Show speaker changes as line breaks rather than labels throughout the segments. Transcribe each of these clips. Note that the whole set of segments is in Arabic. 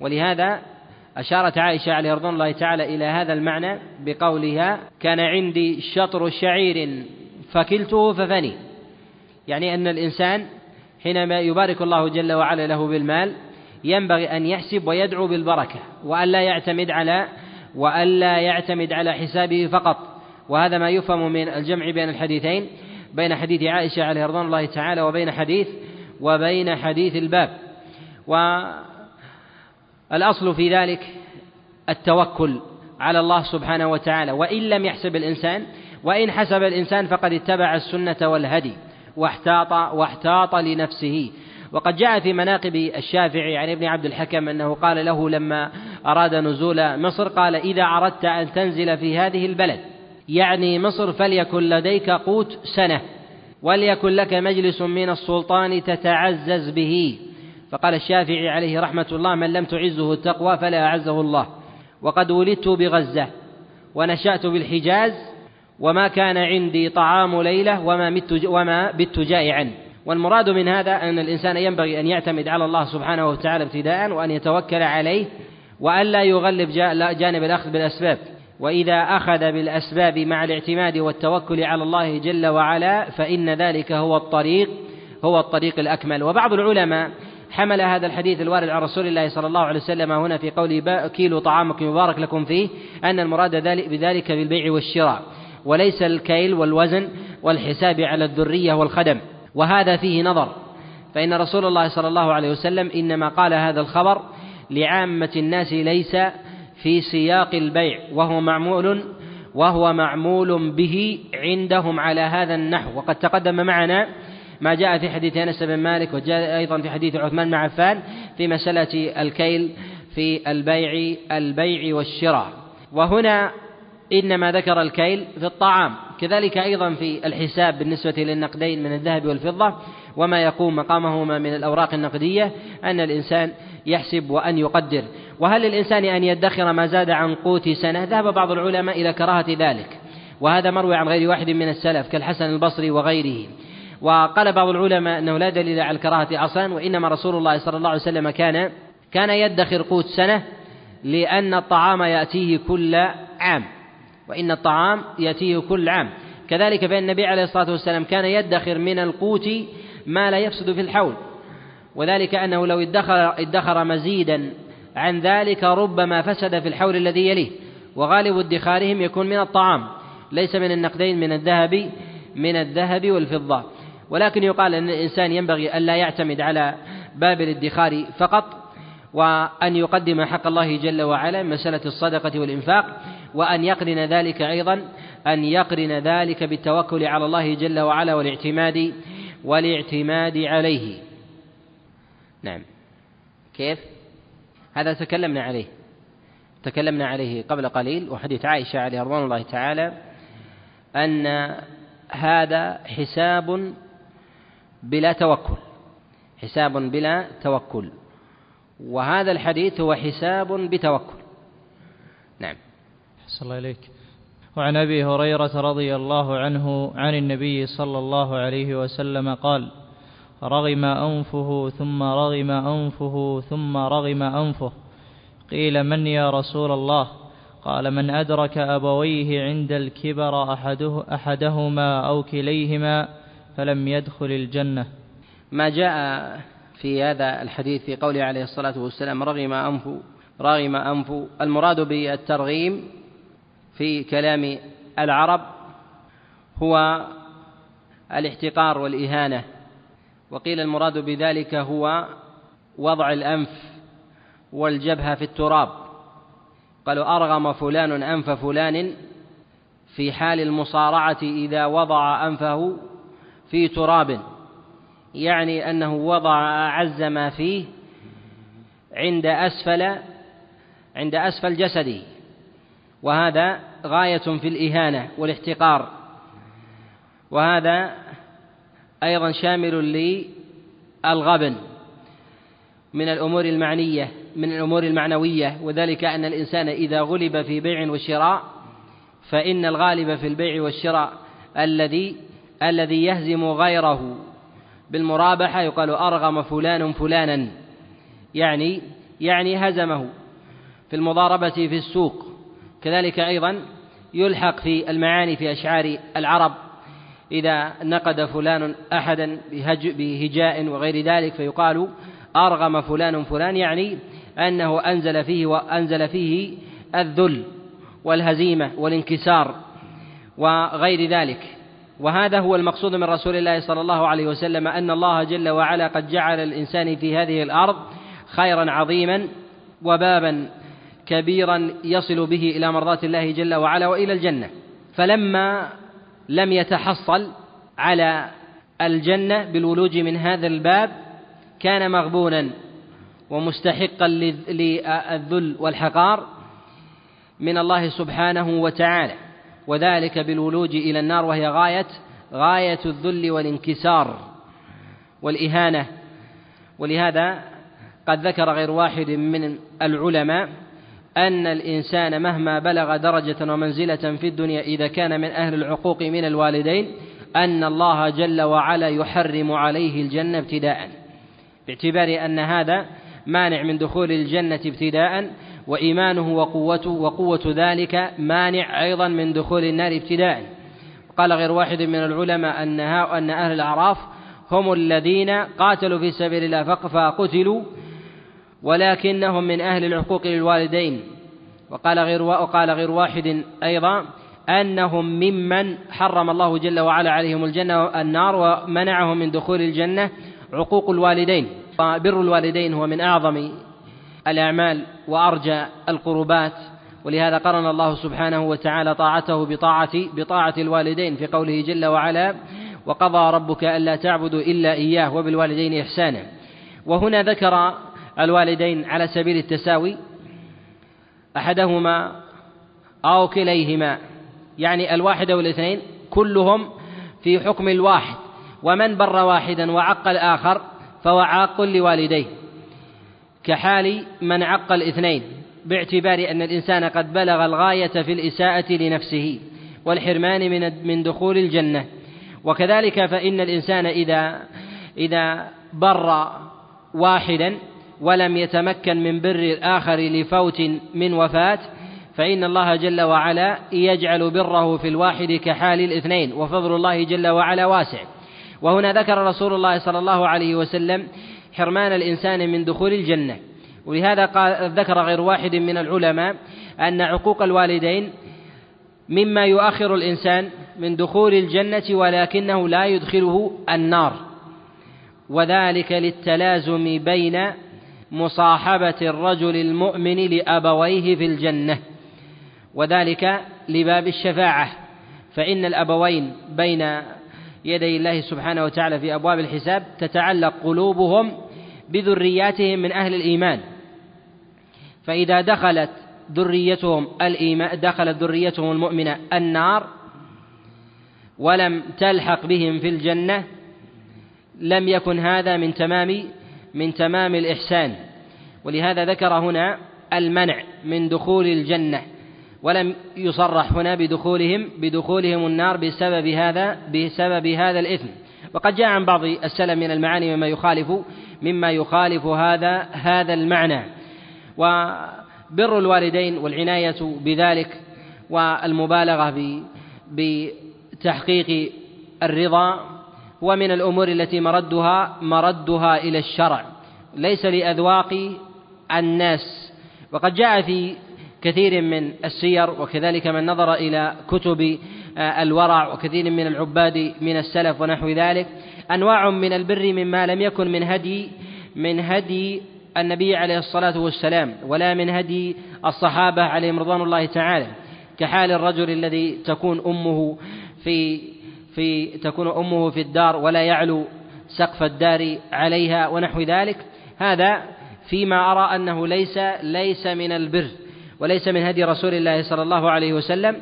ولهذا أشارت عائشة عليه رضوان الله تعالى إلى هذا المعنى بقولها كان عندي شطر شعير فكلته ففني. يعني أن الإنسان حينما يبارك الله جل وعلا له بالمال ينبغي أن يحسب ويدعو بالبركة وألا يعتمد على وألا يعتمد على حسابه فقط. وهذا ما يفهم من الجمع بين الحديثين بين حديث عائشة عليه رضوان الله تعالى وبين حديث وبين حديث الباب. والأصل في ذلك التوكل على الله سبحانه وتعالى وإن لم يحسب الإنسان وإن حسب الإنسان فقد اتبع السنة والهدي واحتاط واحتاط لنفسه. وقد جاء في مناقب الشافعي عن ابن عبد الحكم أنه قال له لما أراد نزول مصر قال إذا أردت أن تنزل في هذه البلد يعني مصر فليكن لديك قوت سنة وليكن لك مجلس من السلطان تتعزز به. فقال الشافعي عليه رحمة الله من لم تعزه التقوى فلا أعزه الله. وقد ولدت بغزة ونشأت بالحجاز وما كان عندي طعام ليلة وما, مت وما بت جائعا. والمراد من هذا أن الإنسان ينبغي أن يعتمد على الله سبحانه وتعالى ابتداء وأن يتوكل عليه وألا يغلب جانب الأخذ بالأسباب. وإذا أخذ بالأسباب مع الاعتماد والتوكل على الله جل وعلا فإن ذلك هو الطريق هو الطريق الأكمل. وبعض العلماء حمل هذا الحديث الوارد عن رسول الله صلى الله عليه وسلم هنا في قوله كيلو طعامكم يبارك لكم فيه أن المراد بذلك بالبيع والشراء. وليس الكيل والوزن والحساب على الذرية والخدم. وهذا فيه نظر. فإن رسول الله صلى الله عليه وسلم إنما قال هذا الخبر لعامة الناس ليس في سياق البيع. وهو معمول وهو معمول به عندهم على هذا النحو. وقد تقدم معنا ما جاء في حديث أنس بن مالك وجاء أيضا في حديث عثمان بن عفان في مسألة الكيل في البيع البيع والشراء. وهنا إنما ذكر الكيل في الطعام. كذلك أيضا في الحساب بالنسبة للنقدين من الذهب والفضة وما يقوم مقامهما من الأوراق النقدية أن الإنسان يحسب وأن يقدر. وهل للإنسان أن يدخر ما زاد عن قوت سنة؟ ذهب بعض العلماء إلى كراهة ذلك. وهذا مروي عن غير واحد من السلف كالحسن البصري وغيره. وقال بعض العلماء أنه لا دليل على الكراهة أصلا وإنما رسول الله صلى الله عليه وسلم كان كان يدخر قوت سنة لأن الطعام يأتيه كل عام وإن الطعام يأتيه كل عام. كذلك فإن النبي عليه الصلاة والسلام كان يدخر من القوت ما لا يفسد في الحول. وذلك أنه لو ادخر, ادخر مزيدا عن ذلك ربما فسد في الحول الذي يليه. وغالب ادخارهم يكون من الطعام ليس من النقدين من الذهب من الذهب والفضة. ولكن يقال أن الإنسان ينبغي ألا يعتمد على باب الادخار فقط وأن يقدم حق الله جل وعلا مسألة الصدقة والإنفاق وأن يقرن ذلك أيضا أن يقرن ذلك بالتوكل على الله جل وعلا والاعتماد والاعتماد عليه. نعم. كيف؟ هذا تكلمنا عليه. تكلمنا عليه قبل قليل وحديث عائشة عليه رضوان الله تعالى أن هذا حساب بلا توكل حساب بلا توكل. وهذا الحديث هو حساب بتوكل. نعم.
صلى الله عليك وعن أبي هريرة رضي الله عنه عن النبي صلى الله عليه وسلم قال رغم أنفه ثم رغم أنفه ثم رغم أنفه. قيل من يا رسول الله؟ قال من أدرك أبويه عند الكبر أحده أحدهما أو كليهما فلم يدخل الجنة.
ما جاء في هذا الحديث في قوله عليه الصلاة والسلام رغم أنف رغم أنف. المراد بالترغيم في كلام العرب هو الاحتقار والإهانة. وقيل المراد بذلك هو وضع الأنف والجبهة في التراب. قالوا أرغم فلان أنف فلان في حال المصارعة إذا وضع أنفه في تراب يعني أنه وضع أعز ما فيه عند أسفل عند أسفل جسده. وهذا غاية في الإهانة والاحتقار. وهذا أيضا شامل للغبن من الأمور المعنية من الأمور المعنوية. وذلك أن الإنسان إذا غلب في بيع وشراء فإن الغالب في البيع والشراء الذي الذي يهزم غيره. بالمرابحة يقال أرغم فلان فلانا. يعني يعني هزمه. في المضاربة في السوق. كذلك أيضا يلحق في المعاني في أشعار العرب. إذا نقد فلان أحدا بهجاء وغير ذلك فيقال أرغم فلان فلان يعني أنه أنزل فيه وأنزل فيه الذل والهزيمة والانكسار وغير ذلك. وهذا هو المقصود من رسول الله صلى الله عليه وسلم أن الله جل وعلا قد جعل الإنسان في هذه الأرض خيرا عظيما وبابا كبيرا يصل به إلى مرضاة الله جل وعلا وإلى الجنة. فلما لم يتحصل على الجنة بالولوج من هذا الباب كان مغبونا ومستحقا للذل والحقار من الله سبحانه وتعالى. وذلك بالولوج إلى النار وهي غاية غاية الذل والانكسار والإهانة. ولهذا قد ذكر غير واحد من العلماء أن الإنسان مهما بلغ درجة ومنزلة في الدنيا إذا كان من أهل العقوق من الوالدين أن الله جل وعلا يحرم عليه الجنة ابتداء. باعتبار أن هذا مانع من دخول الجنة ابتداء وإيمانه وقوته وقوة ذلك مانع أيضا من دخول النار ابتداء. قال غير واحد من العلماء أن أن أهل الأعراف هم الذين قاتلوا في سبيل الله فقتلوا ولكنهم من أهل العقوق للوالدين. وقال غير وقال غير واحد أيضا أنهم ممن حرم الله جل وعلا عليهم الجنة النار ومنعهم من دخول الجنة عقوق الوالدين. وبر الوالدين هو من أعظم الأعمال وأرجى القربات ولهذا قرن الله سبحانه وتعالى طاعته بطاعة بطاعة الوالدين في قوله جل وعلا وقضى ربك ألا تعبدوا إلا إياه وبالوالدين إحسانا. وهنا ذكر الوالدين على سبيل التساوي أحدهما أو كليهما يعني الواحد والاثنين كلهم في حكم الواحد ومن بر واحدا وعق الآخر فهو عاق لوالديه. كحال من عق الاثنين باعتبار أن الإنسان قد بلغ الغاية في الإساءة لنفسه والحرمان من من دخول الجنة. وكذلك فإن الإنسان إذا إذا بر واحدا ولم يتمكن من بر الآخر لفوت من وفاة فإن الله جل وعلا يجعل بره في الواحد كحال الاثنين وفضل الله جل وعلا واسع. وهنا ذكر رسول الله صلى الله عليه وسلم حرمان الإنسان من دخول الجنة. ولهذا قال ذكر غير واحد من العلماء أن عقوق الوالدين مما يؤخر الإنسان من دخول الجنة ولكنه لا يدخله النار. وذلك للتلازم بين مصاحبة الرجل المؤمن لأبويه في الجنة. وذلك لباب الشفاعة. فإن الأبوين بين يدي الله سبحانه وتعالى في أبواب الحساب تتعلق قلوبهم بذرياتهم من أهل الإيمان. فإذا دخلت ذريتهم الإيمان دخلت ذريتهم المؤمنة النار ولم تلحق بهم في الجنة لم يكن هذا من تمام من تمام الإحسان. ولهذا ذكر هنا المنع من دخول الجنة ولم يصرح هنا بدخولهم بدخولهم النار بسبب هذا بسبب هذا الإثم. وقد جاء عن بعض السلف من المعاني مما يخالف مما يخالف هذا هذا المعنى. وبر الوالدين والعناية بذلك والمبالغة بتحقيق الرضا هو من الأمور التي مردها مردها إلى الشرع. ليس لأذواق الناس. وقد جاء في كثير من السير وكذلك من نظر إلى كتب آه، الورع وكثير من العباد من السلف ونحو ذلك. أنواع من البر مما لم يكن من هدي من هدي النبي عليه الصلاة والسلام ولا من هدي الصحابة عليهم رضوان الله تعالى. كحال الرجل الذي تكون أمه في في تكون أمه في الدار ولا يعلو سقف الدار عليها ونحو ذلك. هذا فيما أرى أنه ليس ليس من البر وليس من هدي رسول الله صلى الله عليه وسلم.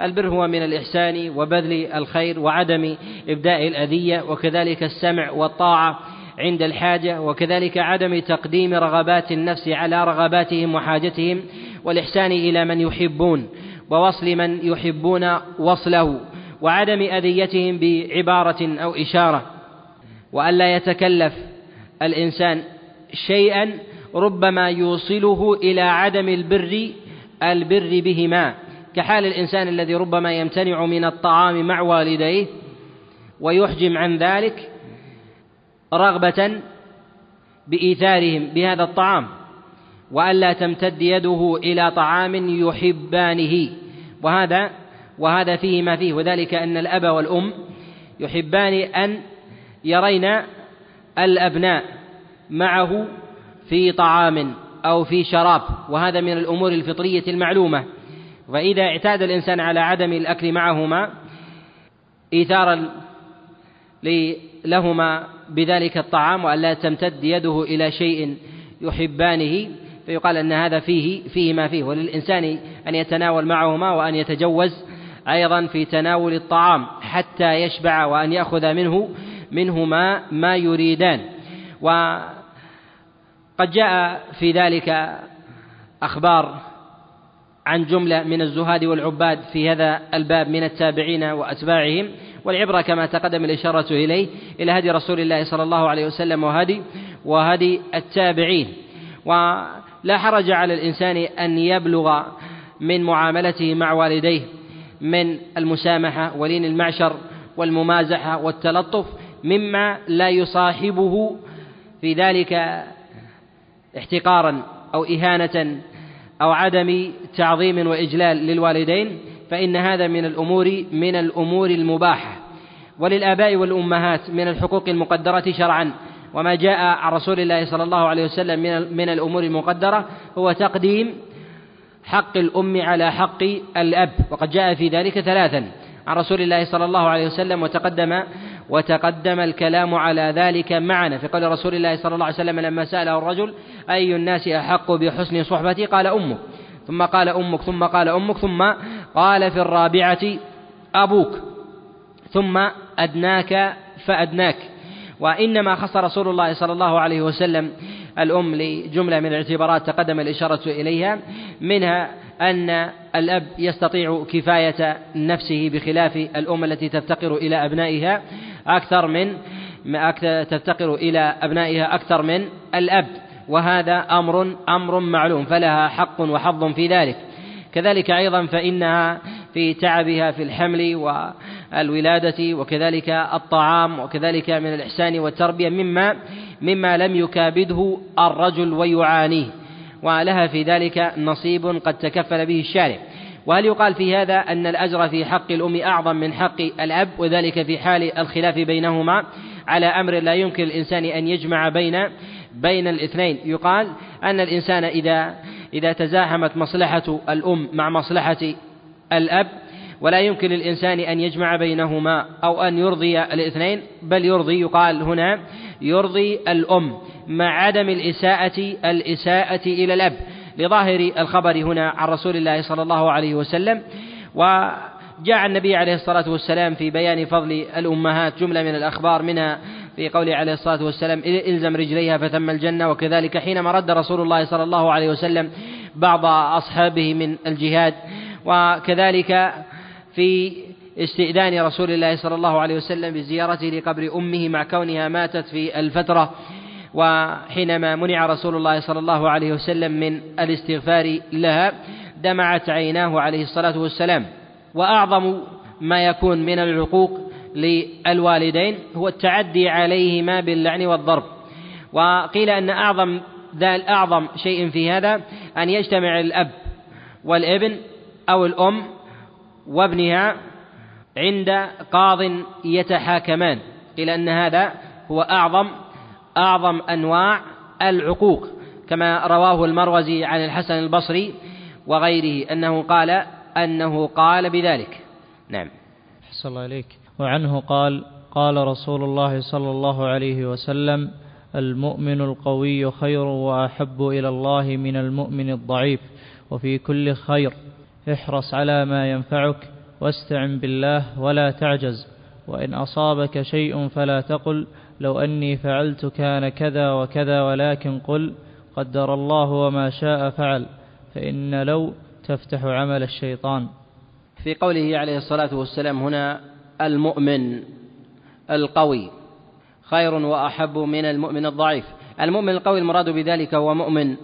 البر هو من الإحسان وبذل الخير وعدم إبداء الأذية وكذلك السمع والطاعة عند الحاجة وكذلك عدم تقديم رغبات النفس على رغباتهم وحاجتهم والإحسان إلى من يحبون ووصل من يحبون وصله وعدم أذيتهم بعبارة أو إشارة. وألا يتكلف الإنسان شيئا ربما يوصله إلى عدم البر البر بهما. كحال الإنسان الذي ربما يمتنع من الطعام مع والديه ويحجم عن ذلك رغبة بإيثارهم بهذا الطعام وألا تمتد يده إلى طعام يحبانه. وهذا وهذا فيه ما فيه وذلك أن الأب والأم يحبان أن يرين الأبناء معه في طعام أو في شراب. وهذا من الأمور الفطرية المعلومة. فإذا اعتاد الإنسان على عدم الأكل معهما إيثارا لهما بذلك الطعام وأن لا تمتد يده إلى شيء يحبانه فيقال أن هذا فيه فيه ما فيه. وللإنسان أن يتناول معهما وأن يتجوز أيضا في تناول الطعام حتى يشبع وأن يأخذ منه منه ما ما يريدان. وقد جاء في ذلك أخبار عن جملة من الزهاد والعباد في هذا الباب من التابعين وأتباعهم. والعبرة كما تقدم الإشارة إليه إلى هدي رسول الله صلى الله عليه وسلم وهدي وهدي التابعين. ولا حرج على الإنسان أن يبلغ من معاملته مع والديه من المسامحة ولين المعشر والممازحة والتلطف مما لا يصاحبه في ذلك احتقارا أو إهانة أو عدم تعظيم وإجلال للوالدين فإن هذا من الأمور من الأمور المباحة. وللآباء والأمهات من الحقوق المقدرة شرعا. وما جاء عن رسول الله صلى الله عليه وسلم من من الأمور المقدرة هو تقديم حق الأم على حق الأب. وقد جاء في ذلك ثلاثا. عن رسول الله صلى الله عليه وسلم وتقدم وتقدم الكلام على ذلك معنا. في قول رسول الله صلى الله عليه وسلم لما سأله الرجل أي الناس أحق بحسن صحبتي؟ قال أمك. ثم قال أمك ثم قال أمك ثم قال في الرابعة أبوك. ثم أدناك فأدناك. وإنما خص رسول الله صلى الله عليه وسلم الأم لجملة من الاعتبارات تقدم الإشارة إليها منها أن الأب يستطيع كفاية نفسه بخلاف الأم التي تفتقر إلى أبنائها أكثر من تفتقر إلى أبنائها أكثر من الأب وهذا أمر أمر معلوم فلها حق وحظ في ذلك. كذلك أيضا فإنها في تعبها في الحمل والولادة وكذلك الطعام وكذلك من الإحسان والتربية مما مما لم يكابده الرجل ويعانيه. ولها في ذلك نصيب قد تكفل به الشارع. وهل يقال في هذا أن الأجر في حق الأم أعظم من حق الأب وذلك في حال الخلاف بينهما؟ على أمر لا يمكن الإنسان أن يجمع بين بين الاثنين. يقال أن الإنسان إذا إذا تزاحمت مصلحة الأم مع مصلحة الأب ولا يمكن للإنسان أن يجمع بينهما أو أن يرضي الاثنين بل يرضي يقال هنا يرضي الأم. مع عدم الإساءة الإساءة إلى الأب. لظاهر الخبر هنا عن رسول الله صلى الله عليه وسلم. وجاء النبي عليه الصلاة والسلام في بيان فضل الأمهات جملة من الأخبار منها في قوله عليه الصلاة والسلام إلزم رجليها فثم الجنة. وكذلك حينما رد رسول الله صلى الله عليه وسلم بعض أصحابه من الجهاد. وكذلك في استئذان رسول الله صلى الله عليه وسلم بزيارته لقبر أمه مع كونها ماتت في الفترة. وحينما منع رسول الله صلى الله عليه وسلم من الاستغفار لها دمعت عيناه عليه الصلاة والسلام. وأعظم ما يكون من العقوق للوالدين هو التعدي عليهما باللعن والضرب. وقيل أن أعظم ذا أعظم شيء في هذا أن يجتمع الأب والابن أو الأم وابنها عند قاض يتحاكمان. قيل أن هذا هو أعظم أعظم أنواع العقوق كما رواه المروزي عن الحسن البصري وغيره أنه قال أنه قال بذلك. نعم.
أحسن الله إليك. وعنه قال قال رسول الله صلى الله عليه وسلم المؤمن القوي خير وأحب إلى الله من المؤمن الضعيف وفي كل خير احرص على ما ينفعك واستعن بالله ولا تعجز وإن أصابك شيء فلا تقل لو أني فعلت كان كذا وكذا ولكن قل قدر الله وما شاء فعل فإن لو تفتح عمل الشيطان.
في قوله عليه الصلاة والسلام هنا المؤمن القوي خير وأحب من المؤمن الضعيف. المؤمن القوي المراد بذلك هو مؤمن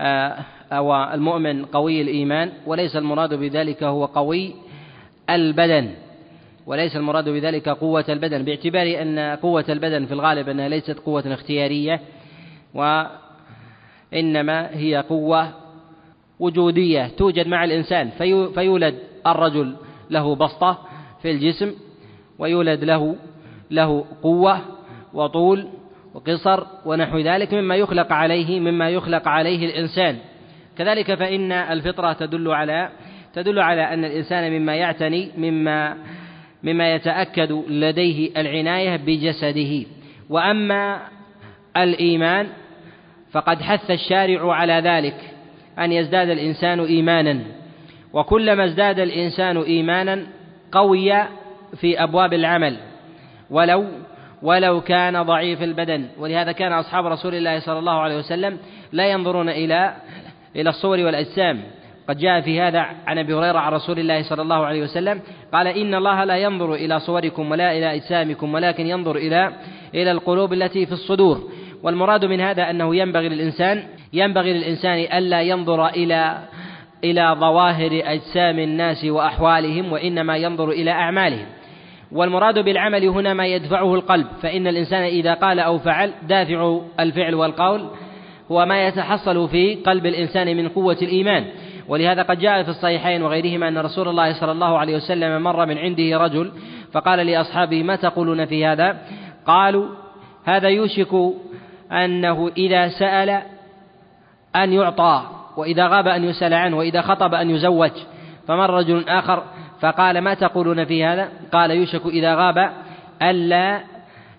آه، أو المؤمن قوي الإيمان وليس المراد بذلك هو قوي البدن. وليس المراد بذلك قوة البدن باعتبار أن قوة البدن في الغالب أنها ليست قوة اختيارية وإنما هي قوة وجودية توجد مع الإنسان. في فيولد الرجل له بسطة في الجسم ويولد له له قوة وطول وقصر ونحو ذلك مما يخلق عليه مما يخلق عليه الإنسان. كذلك فإن الفطرة تدل على تدل على أن الإنسان مما يعتني مما مما يتأكد لديه العناية بجسده. وأما الإيمان فقد حث الشارع على ذلك أن يزداد الإنسان إيمانا. وكلما ازداد الإنسان إيمانا قوي في أبواب العمل. ولو ولو كان ضعيف البدن. ولهذا كان أصحاب رسول الله صلى الله عليه وسلم لا ينظرون إلى إلى الصور والأجسام. قد جاء في هذا عن أبي هريرة عن رسول الله صلى الله عليه وسلم قال إن الله لا ينظر إلى صوركم ولا إلى أجسامكم ولكن ينظر إلى إلى القلوب التي في الصدور. والمراد من هذا أنه ينبغي للإنسان ينبغي للإنسان ألا ينظر إلى إلى ظواهر أجسام الناس وأحوالهم وإنما ينظر إلى أعمالهم. والمراد بالعمل هنا ما يدفعه القلب فإن الإنسان إذا قال أو فعل دافع الفعل والقول هو ما يتحصل في قلب الإنسان من قوة الإيمان. ولهذا قد جاء في الصحيحين وغيرهما أن رسول الله صلى الله عليه وسلم مر من عنده رجل فقال لأصحابه ما تقولون في هذا؟ قالوا هذا يوشك أنه إذا سأل أن يعطى وإذا غاب أن يسأل عنه وإذا خطب أن يزوج. فمر رجل آخر فقال ما تقولون في هذا؟ قال يوشك إذا غاب ألا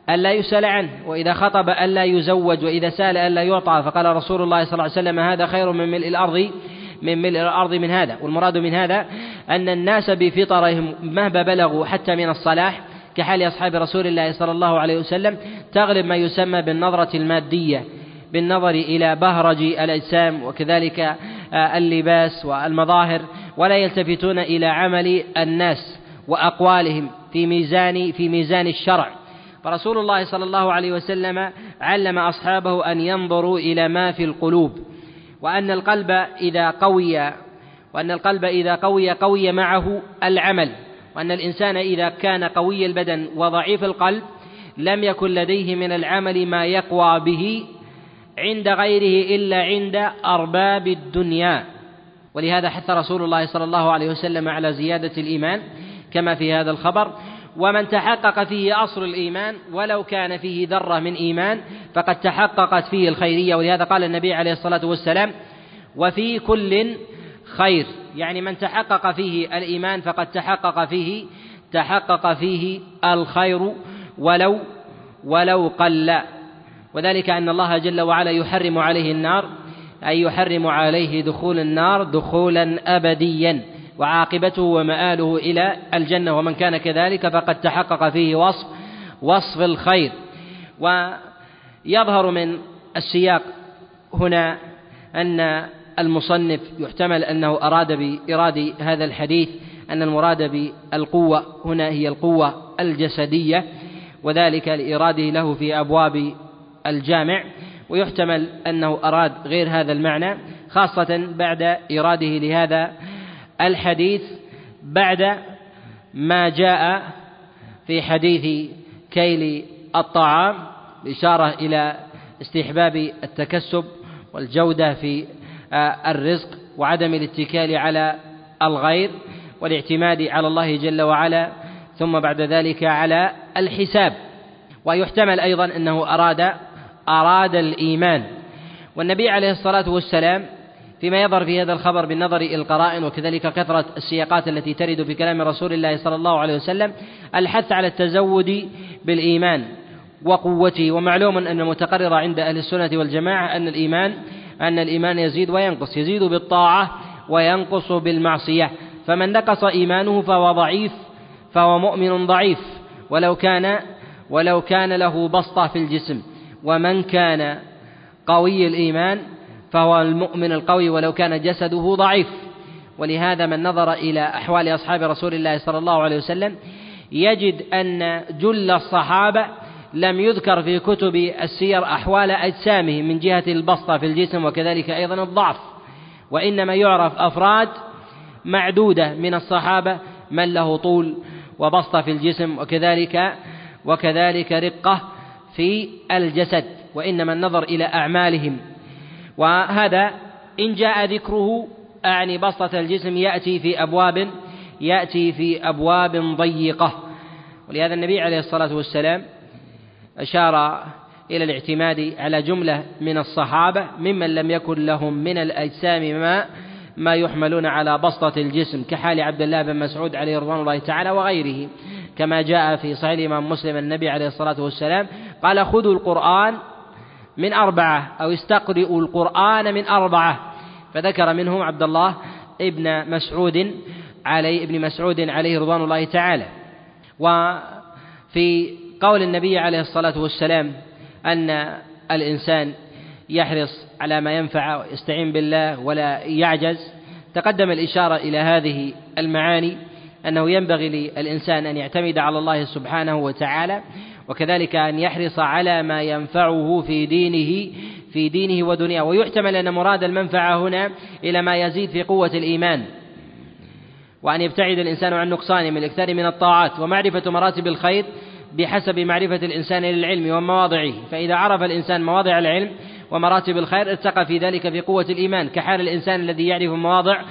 ألا يسأل عنه وإذا خطب ألا يزوج وإذا سأل ألا يعطى. فقال رسول الله صلى الله عليه وسلم هذا خير من ملء الأرض. من ملء الأرض من هذا والمراد من هذا أن الناس بفطرهم مهما بلغوا حتى من الصلاح كحال أصحاب رسول الله صلى الله عليه وسلم تغلب ما يسمى بالنظرة المادية بالنظر إلى بهرج الأجسام وكذلك آه، اللباس والمظاهر ولا يلتفتون إلى عمل الناس وأقوالهم في ميزان في ميزان الشرع. فرسول الله صلى الله عليه وسلم علم أصحابه أن ينظروا إلى ما في القلوب. وأن القلب إذا قوي وأن القلب إذا قوي قوي معه العمل. وأن الإنسان إذا كان قوي البدن وضعيف القلب لم يكن لديه من العمل ما يقوى به عند غيره إلا عند أرباب الدنيا. ولهذا حث رسول الله صلى الله عليه وسلم على زيادة الإيمان كما في هذا الخبر. ومن تحقق فيه أصل الإيمان ولو كان فيه ذرة من إيمان فقد تحققت فيه الخيرية. ولهذا قال النبي عليه الصلاة والسلام وفي كل خير. يعني من تحقق فيه الإيمان فقد تحقق فيه تحقق فيه الخير ولو ولو قل. وذلك أن الله جل وعلا يحرم عليه النار أي يحرم عليه دخول النار دخولا أبديا. وعاقبته ومآله إلى الجنة ومن كان كذلك فقد تحقق فيه وصف وصف الخير. ويظهر من السياق هنا أن المصنف يحتمل أنه أراد بإراد هذا الحديث أن المراد بالقوة هنا هي القوة الجسدية وذلك لإراده له في أبواب الجامع. ويحتمل أنه أراد غير هذا المعنى خاصة بعد إراده لهذا الحديث بعد ما جاء في حديث كيل الطعام إشارة إلى استحباب التكسب والجودة في آه، الرزق وعدم الاتكال على الغير والاعتماد على الله جل وعلا ثم بعد ذلك على الحساب. ويحتمل أيضا أنه أراد أراد الإيمان. والنبي عليه الصلاة والسلام فيما يظهر في هذا الخبر بالنظر إلى القرائن وكذلك كثرة السياقات التي ترد في كلام رسول الله صلى الله عليه وسلم الحث على التزود بالإيمان وقوته. ومعلوم أن المتقرر عند أهل السنة والجماعة أن الإيمان أن الإيمان يزيد وينقص يزيد بالطاعة وينقص بالمعصية. فمن نقص إيمانه فهو ضعيف فهو مؤمن ضعيف. ولو كان ولو كان له بسطة في الجسم ومن كان قوي الإيمان فهو المؤمن القوي ولو كان جسده ضعيف. ولهذا من نظر إلى أحوال أصحاب رسول الله صلى الله عليه وسلم يجد أن جل الصحابة لم يذكر في كتب السير أحوال أجسامهم من جهة البسطة في الجسم وكذلك أيضا الضعف. وإنما يعرف أفراد معدودة من الصحابة من له طول وبسطة في الجسم وكذلك وكذلك رقة في الجسد. وإنما النظر إلى أعمالهم وهذا إن جاء ذكره أعني بسطة الجسم يأتي في أبواب يأتي في أبواب ضيقة. ولهذا النبي عليه الصلاة والسلام أشار إلى الاعتماد على جملة من الصحابة ممن لم يكن لهم من الأجسام ما ما يحملون على بسطة الجسم كحال عبد الله بن مسعود عليه رضوان الله تعالى وغيره. كما جاء في صحيح الإمام مسلم النبي عليه الصلاة والسلام قال خذوا القرآن من أربعة أو استقرئوا القرآن من أربعة. فذكر منهم عبد الله ابن مسعود علي ابن مسعود عليه رضوان الله تعالى. وفي قول النبي عليه الصلاة والسلام أن الإنسان يحرص على ما ينفع ويستعين بالله ولا يعجز تقدم الإشارة إلى هذه المعاني أنه ينبغي للإنسان أن يعتمد على الله سبحانه وتعالى وكذلك أن يحرص على ما ينفعه في دينه في دينه ودنياه. ويحتمل أن مراد المنفعة هنا إلى ما يزيد في قوة الإيمان. وأن يبتعد الإنسان عن نقصانه من الإكثار من الطاعات. ومعرفة مراتب الخير بحسب معرفة الإنسان للعلم ومواضعه. فإذا عرف الإنسان مواضع العلم ومراتب الخير ارتقى في ذلك في قوة الإيمان. كحال الإنسان الذي يعرف مواضع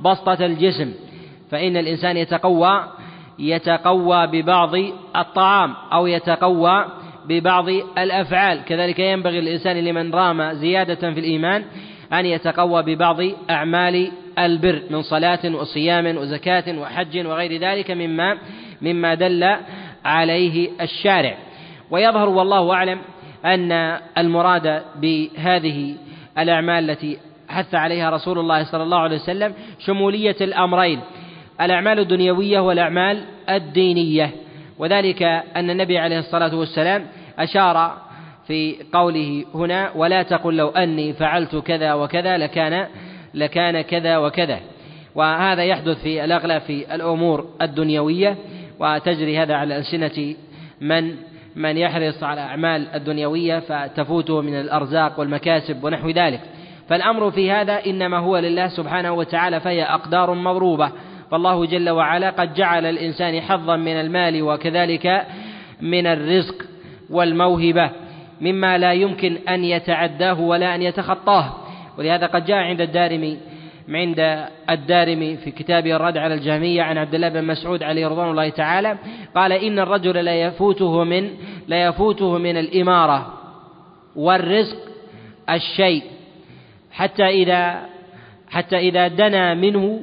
بسطة الجسم. فإن الإنسان يتقوى يتقوى ببعض الطعام أو يتقوى ببعض الأفعال. كذلك ينبغي الإنسان لمن رام زيادة في الإيمان أن يتقوى ببعض أعمال البر من صلاة وصيام وزكاة وحج وغير ذلك مما مما دل عليه الشارع. ويظهر والله أعلم أن المراد بهذه الأعمال التي حث عليها رسول الله صلى الله عليه وسلم شمولية الأمرين. الأعمال الدنيوية والأعمال الدينية. وذلك أن النبي عليه الصلاة والسلام أشار في قوله هنا ولا تقل لو أني فعلت كذا وكذا لكان لكان كذا وكذا. وهذا يحدث في الأغلب في الأمور الدنيوية وتجري هذا على ألسنة من من يحرص على أعمال الدنيوية فتفوته من الأرزاق والمكاسب ونحو ذلك. فالأمر في هذا إنما هو لله سبحانه وتعالى فهي أقدار مضروبة. فالله جل وعلا قد جعل الإنسان حظا من المال وكذلك من الرزق والموهبة مما لا يمكن أن يتعداه ولا أن يتخطاه. ولهذا قد جاء عند الدارمي عند الدارمي في كتابه الرد على الجهمية عن عبد الله بن مسعود عليه رضوان الله تعالى قال إن الرجل لا يفوته من لا يفوته من الإمارة والرزق الشيء حتى إذا حتى إذا دنا منه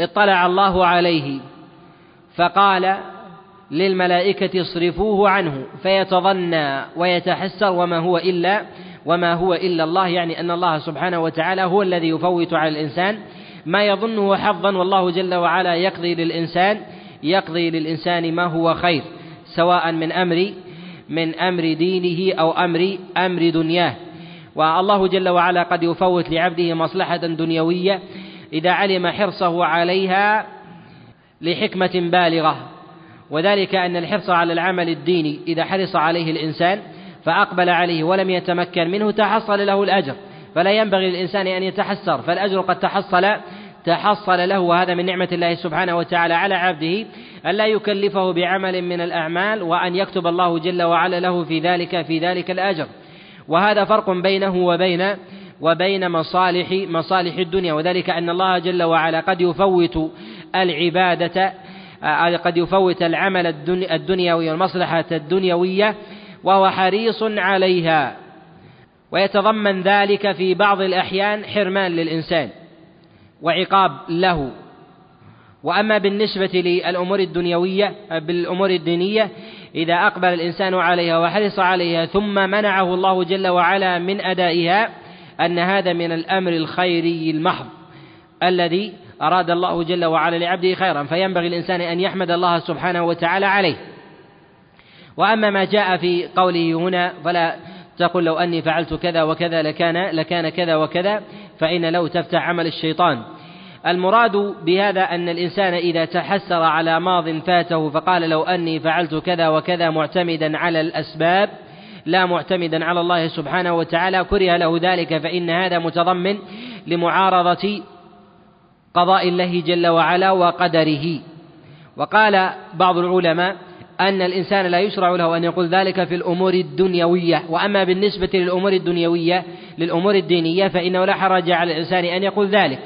اطلع الله عليه. فقال للملائكة اصرفوه عنه فيتظنى ويتحسر وما هو إلا وما هو إلا الله يعني أن الله سبحانه وتعالى هو الذي يفوت على الإنسان. ما يظنه حظا والله جل وعلا يقضي للإنسان يقضي للإنسان ما هو خير سواء من أمر من أمر دينه أو أمر أمر دنياه. والله جل وعلا قد يفوت لعبده مصلحة دنيوية إذا علم حرصه عليها لحكمة بالغة. وذلك أن الحرص على العمل الديني إذا حرص عليه الإنسان فأقبل عليه ولم يتمكن منه تحصل له الأجر. فلا ينبغي للإنسان أن يتحسر فالأجر قد تحصل تحصل له وهذا من نعمة الله سبحانه وتعالى على عبده أن لا يكلفه بعمل من الأعمال وأن يكتب الله جل وعلا له في ذلك في ذلك الأجر. وهذا فرق بينه وبين وبين مصالح مصالح الدنيا. وذلك أن الله جل وعلا قد يفوت العبادة آه، قد يفوت العمل الدنيوي والمصلحة الدنيوية وهو حريص عليها. ويتضمن ذلك في بعض الأحيان حرمان للإنسان وعقاب له. وأما بالنسبة للأمور الدنيوية بالأمور الدينية إذا أقبل الإنسان عليها وحرص عليها ثم منعه الله جل وعلا من أدائها أن هذا من الأمر الخيري المحض الذي أراد الله جل وعلا لعبده خيرا فينبغي الإنسان أن يحمد الله سبحانه وتعالى عليه. وأما ما جاء في قوله هنا فلا تقل لو أني فعلت كذا وكذا لكان لكان كذا وكذا فإن لو تفتح عمل الشيطان. المراد بهذا أن الإنسان إذا تحسر على ماض فاته فقال لو أني فعلت كذا وكذا معتمدا على الأسباب لا معتمدا على الله سبحانه وتعالى كره له ذلك فإن هذا متضمن لمعارضة قضاء الله جل وعلا وقدره. وقال بعض العلماء أن الإنسان لا يشرع له أن يقول ذلك في الأمور الدنيوية وأما بالنسبة للأمور الدنيوية للأمور الدينية فإنه لا حرج على الإنسان أن يقول ذلك.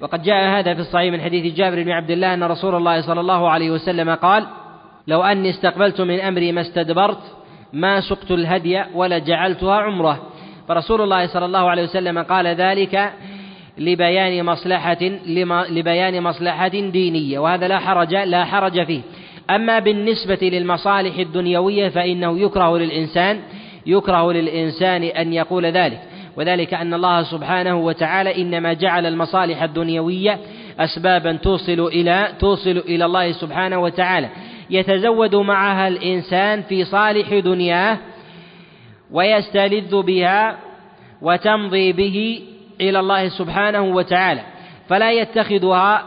وقد جاء هذا في الصحيح من حديث جابر بن عبد الله أن رسول الله صلى الله عليه وسلم قال لو أني استقبلت من أمري ما استدبرت ما سقت الهدي ولا جعلتها عمرة. فرسول الله صلى الله عليه وسلم قال ذلك لبيان مصلحة لبيان مصلحة دينية وهذا لا حرج لا حرج فيه. أما بالنسبة للمصالح الدنيوية فإنه يكره للإنسان يكره للإنسان أن يقول ذلك. وذلك أن الله سبحانه وتعالى إنما جعل المصالح الدنيوية أسبابا توصل إلى توصل إلى الله سبحانه وتعالى. يتزود معها الإنسان في صالح دنياه ويستلذ بها وتمضي به إلى الله سبحانه وتعالى فلا يتخذها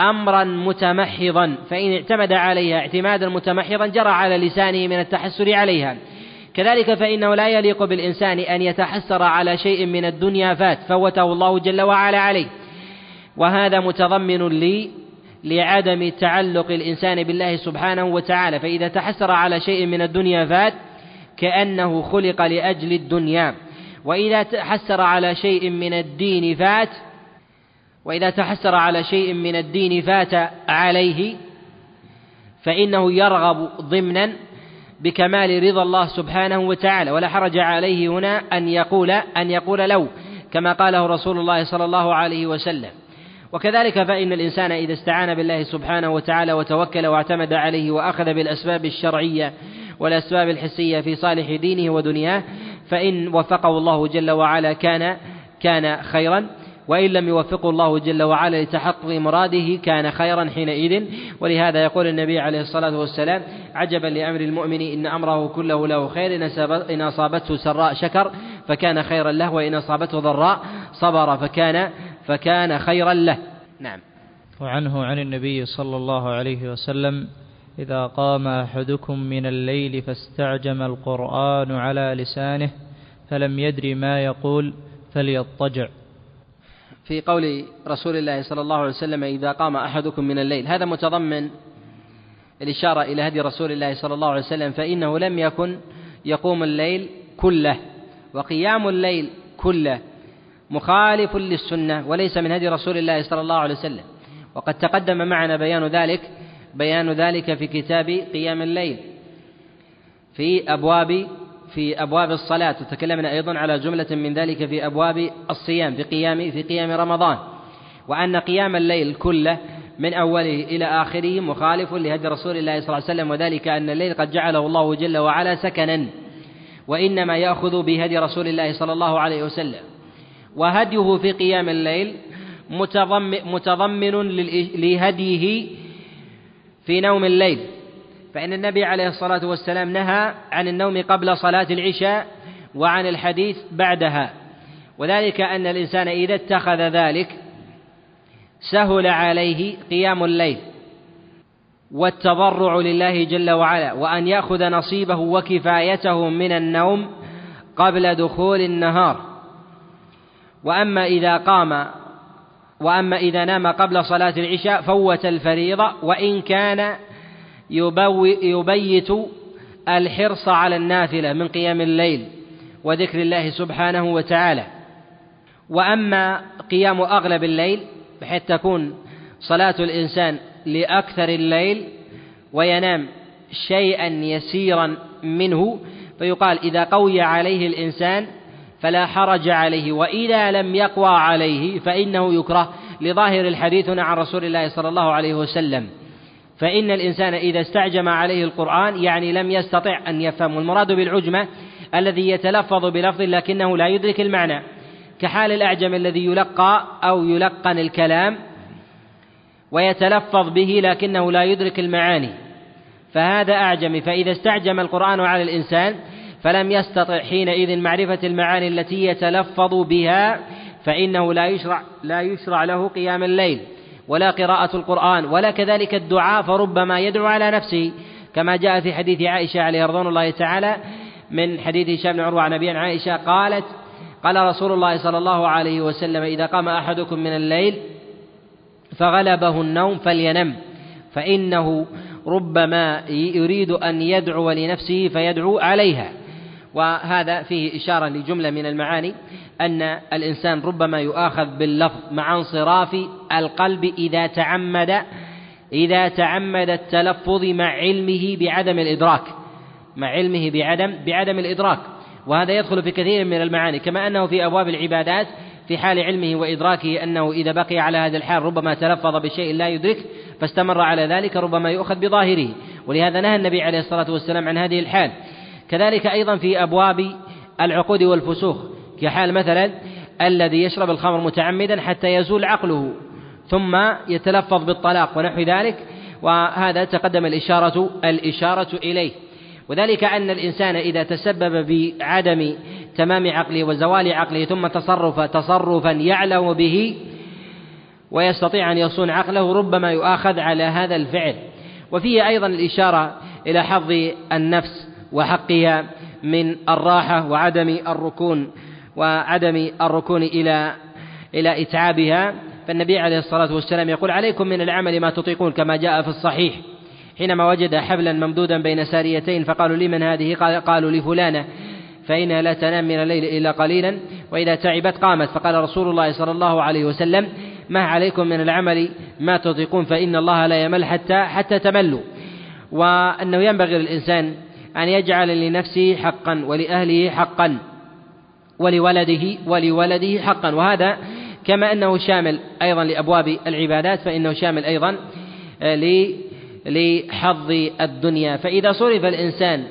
أمرا متمحضا فإن اعتمد عليها اعتمادا متمحضا جرى على لسانه من التحسر عليها. كذلك فإنه لا يليق بالإنسان أن يتحسر على شيء من الدنيا فات فوته الله جل وعلا عليه. وهذا متضمن لي لعدم تعلق الإنسان بالله سبحانه وتعالى فإذا تحسر على شيء من الدنيا فات كأنه خلق لأجل الدنيا. وإذا تحسر على شيء من الدين فات وإذا تحسر على شيء من الدين فات عليه فإنه يرغب ضمنا بكمال رضا الله سبحانه وتعالى. ولا حرج عليه هنا أن يقول أن يقول لو كما قاله رسول الله صلى الله عليه وسلم. وكذلك فإن الإنسان إذا استعان بالله سبحانه وتعالى وتوكل واعتمد عليه وأخذ بالأسباب الشرعية والأسباب الحسية في صالح دينه ودنياه فإن وفقه الله جل وعلا كان كان خيرا وإن لم يوفقه الله جل وعلا لتحقق مراده كان خيرا حينئذ. ولهذا يقول النبي عليه الصلاة والسلام عجبا لأمر المؤمن إن أمره كله له خير إن أصابته سراء شكر فكان خيرا له وإن أصابته ضراء صبر فكان فكان خيرا له. نعم.
وعنه عن النبي صلى الله عليه وسلم إذا قام أحدكم من الليل فاستعجم القرآن على لسانه فلم يدر ما يقول فليضطجع.
في قول رسول الله صلى الله عليه وسلم إذا قام أحدكم من الليل. هذا متضمن الإشارة إلى هدي رسول الله صلى الله عليه وسلم فإنه لم يكن يقوم الليل كله وقيام الليل كله مخالف للسنة وليس من هدي رسول الله صلى الله عليه وسلم. وقد تقدم معنا بيان ذلك بيان ذلك في كتاب قيام الليل في أبواب في أبواب الصلاة. وتكلمنا أيضا على جملة من ذلك في أبواب الصيام في قيام في قيام رمضان. وأن قيام الليل كله من أوله إلى آخره مخالف لهدي رسول الله صلى الله عليه وسلم وذلك أن الليل قد جعله الله جل وعلا سكنا. وإنما يأخذ بهدي رسول الله صلى الله عليه وسلم. وهديه في قيام الليل متضمن لهديه في نوم الليل. فإن النبي عليه الصلاة والسلام نهى عن النوم قبل صلاة العشاء وعن الحديث بعدها. وذلك أن الإنسان إذا اتخذ ذلك سهل عليه قيام الليل والتضرع لله جل وعلا وأن يأخذ نصيبه وكفايته من النوم قبل دخول النهار. وأما إذا قام وأما إذا نام قبل صلاة العشاء فوت الفريضة وإن كان يبيت الحرص على النافلة من قيام الليل وذكر الله سبحانه وتعالى. وأما قيام أغلب الليل بحيث تكون صلاة الإنسان لأكثر الليل وينام شيئا يسيرا منه فيقال إذا قوي عليه الإنسان فلا حرج عليه وإذا لم يقوى عليه فإنه يكره. لظاهر الحديث عن رسول الله صلى الله عليه وسلم. فإن الإنسان إذا استعجم عليه القرآن يعني لم يستطع أن يفهم المراد بالعجمة الذي يتلفظ بلفظ لكنه لا يدرك المعنى. كحال الأعجم الذي يلقى أو يلقن الكلام ويتلفظ به لكنه لا يدرك المعاني. فهذا أعجم فإذا استعجم القرآن على الإنسان فلم يستطع حينئذ معرفة المعاني التي يتلفظ بها فإنه لا يشرع لا يشرع له قيام الليل ولا قراءة القرآن ولا كذلك الدعاء فربما يدعو على نفسه كما جاء في حديث عائشة عليه رضوان الله تعالى من حديث هشام بن عروة عن أبي عائشة قالت قال رسول الله صلى الله عليه وسلم إذا قام أحدكم من الليل فغلبه النوم فلينم فإنه ربما يريد أن يدعو لنفسه فيدعو عليها. وهذا فيه إشارة لجملة من المعاني أن الإنسان ربما يؤاخذ باللفظ مع انصراف القلب إذا تعمد إذا تعمد التلفظ مع علمه بعدم الإدراك مع علمه بعدم بعدم الإدراك. وهذا يدخل في كثير من المعاني كما أنه في أبواب العبادات في حال علمه وإدراكه أنه إذا بقي على هذا الحال ربما تلفظ بشيء لا يدرك فاستمر على ذلك ربما يؤخذ بظاهره. ولهذا نهى النبي عليه الصلاة والسلام عن هذه الحال. كذلك أيضا في أبواب العقود والفسوخ كحال مثلا الذي يشرب الخمر متعمدا حتى يزول عقله ثم يتلفظ بالطلاق ونحو ذلك وهذا تقدم الإشارة الإشارة إليه. وذلك أن الإنسان إذا تسبب بعدم تمام عقله وزوال عقله ثم تصرف تصرفا يعلم به ويستطيع أن يصون عقله ربما يؤاخذ على هذا الفعل. وفيه أيضا الإشارة إلى حظ النفس وحقها من الراحة وعدم الركون وعدم الركون إلى إلى إتعابها. فالنبي عليه الصلاة والسلام يقول عليكم من العمل ما تطيقون كما جاء في الصحيح. حينما وجد حبلا ممدودا بين ساريتين فقالوا لمن هذه؟ قالوا لفلانة. فإنها لا تنام من الليل إلا قليلا. وإذا تعبت قامت. فقال رسول الله صلى الله عليه وسلم ما عليكم من العمل ما تطيقون فإن الله لا يمل حتى حتى تملوا. وأنه ينبغي للإنسان أن يجعل لنفسه حقا ولأهله حقا ولولده ولولده حقا. وهذا كما أنه شامل أيضا لأبواب العبادات فإنه شامل أيضا آه، لحظ الدنيا. فإذا صرف الإنسان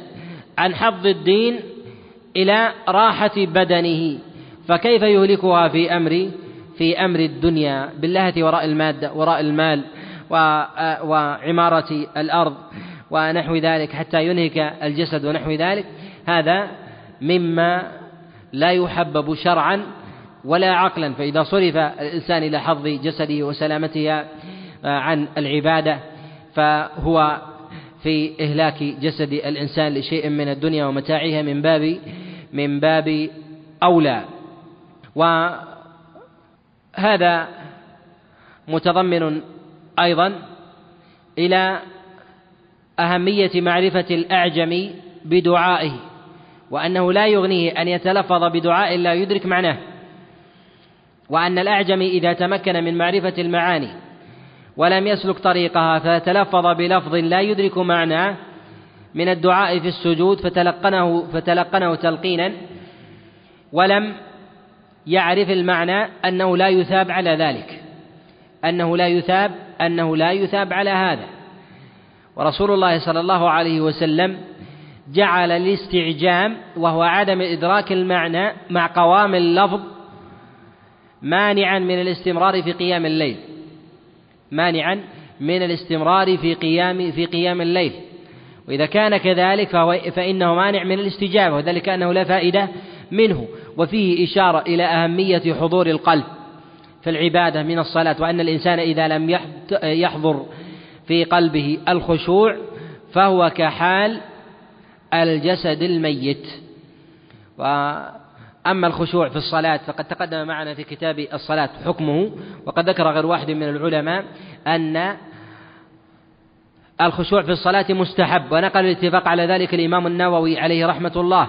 عن حظ الدين إلى راحة بدنه فكيف يهلكها في أمر في أمر الدنيا؟ باللهة وراء المادة وراء المال آه، وعمارة الأرض. ونحو ذلك حتى ينهك الجسد ونحو ذلك هذا مما لا يحبب شرعا ولا عقلا. فإذا صرف الإنسان إلى حظ جسده وسلامتها آه، عن العبادة فهو في إهلاك جسد الإنسان لشيء من الدنيا ومتاعها من باب من باب أولى. وهذا متضمن أيضا إلى أهمية معرفة الأعجم بدعائه وأنه لا يغنيه أن يتلفظ بدعاء لا يدرك معناه وأن الأعجم إذا تمكن من معرفة المعاني ولم يسلك طريقها فتلفظ بلفظ لا يدرك معناه من الدعاء في السجود فتلقنه فتلقنه تلقينا ولم يعرف المعنى أنه لا يثاب على ذلك أنه لا يثاب أنه لا يثاب على هذا. ورسول الله صلى الله عليه وسلم جعل الاستعجام وهو عدم إدراك المعنى مع قوام اللفظ مانعا من الاستمرار في قيام الليل. مانعا من الاستمرار في قيام في قيام الليل. وإذا كان كذلك فهو فإنه مانع من الاستجابة وذلك أنه لا فائدة منه. وفيه إشارة إلى أهمية حضور القلب في العبادة من الصلاة وأن الإنسان إذا لم يحضر في قلبه الخشوع فهو كحال الجسد الميت. وأما الخشوع في الصلاة فقد تقدم معنا في كتاب الصلاة حكمه وقد ذكر غير واحد من العلماء أن الخشوع في الصلاة مستحب ونقل الاتفاق على ذلك الإمام النووي عليه رحمة الله.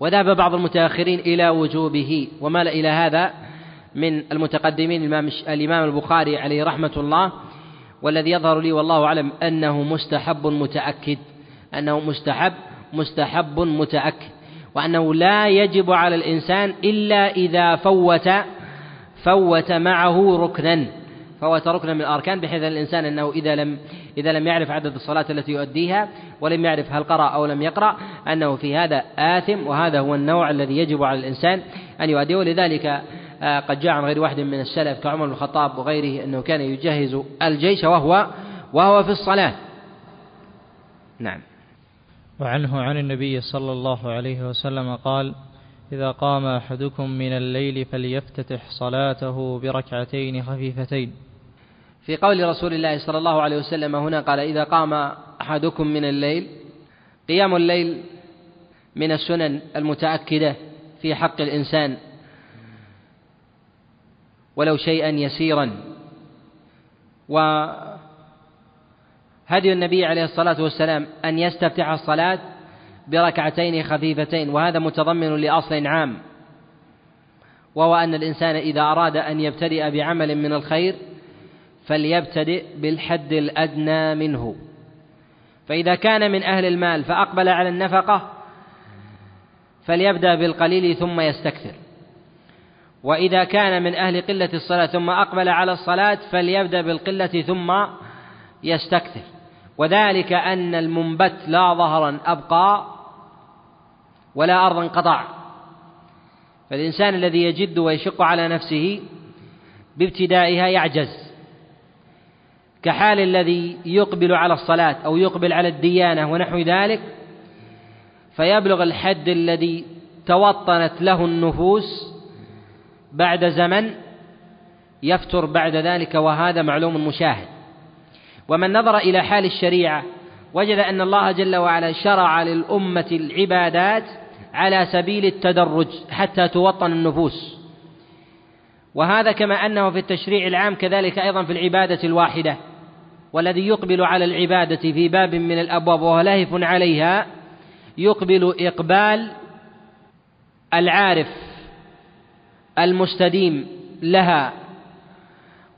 وذهب بعض المتأخرين إلى وجوبه ومال إلى هذا من المتقدمين الإمام البخاري عليه رحمة الله. والذي يظهر لي والله أعلم أنه مستحب متأكد أنه مستحب مستحب متأكد وأنه لا يجب على الإنسان إلا إذا فوت فوت معه ركنا فوت ركنا من الأركان بحيث الإنسان أنه إذا لم إذا لم يعرف عدد الصلاة التي يؤديها ولم يعرف هل قرأ أو لم يقرأ أنه في هذا آثم وهذا هو النوع الذي يجب على الإنسان أن يؤديه. ولذلك قد جاء عن غير واحد من السلف كعمر بن الخطاب وغيره أنه كان يجهز الجيش وهو وهو في الصلاة. نعم.
وعنه عن النبي صلى الله عليه وسلم قال إذا قام أحدكم من الليل فليفتتح صلاته بركعتين خفيفتين.
في قول رسول الله صلى الله عليه وسلم هنا قال إذا قام أحدكم من الليل قيام الليل من السنن المتأكدة في حق الإنسان ولو شيئا يسيرا. وهدي النبي عليه الصلاة والسلام أن يستفتح الصلاة بركعتين خفيفتين وهذا متضمن لأصل عام. وهو أن الإنسان إذا أراد أن يبتدئ بعمل من الخير فليبتدئ بالحد الأدنى منه. فإذا كان من أهل المال فأقبل على النفقة فليبدأ بالقليل ثم يستكثر. وإذا كان من أهل قلة الصلاة ثم أقبل على الصلاة فليبدأ بالقلة ثم يستكثر. وذلك أن المنبت لا ظهرا أبقى ولا أرضا قطع. فالإنسان الذي يجد ويشق على نفسه بابتدائها يعجز. كحال الذي يقبل على الصلاة أو يقبل على الديانة ونحو ذلك فيبلغ الحد الذي توطنت له النفوس بعد زمن يفتر بعد ذلك وهذا معلوم مشاهد. ومن نظر إلى حال الشريعة وجد أن الله جل وعلا شرع للأمة العبادات على سبيل التدرج حتى توطن النفوس. وهذا كما أنه في التشريع العام كذلك أيضا في العبادة الواحدة والذي يقبل على العبادة في باب من الأبواب وهو لاهف عليها يقبل إقبال العارف المستديم لها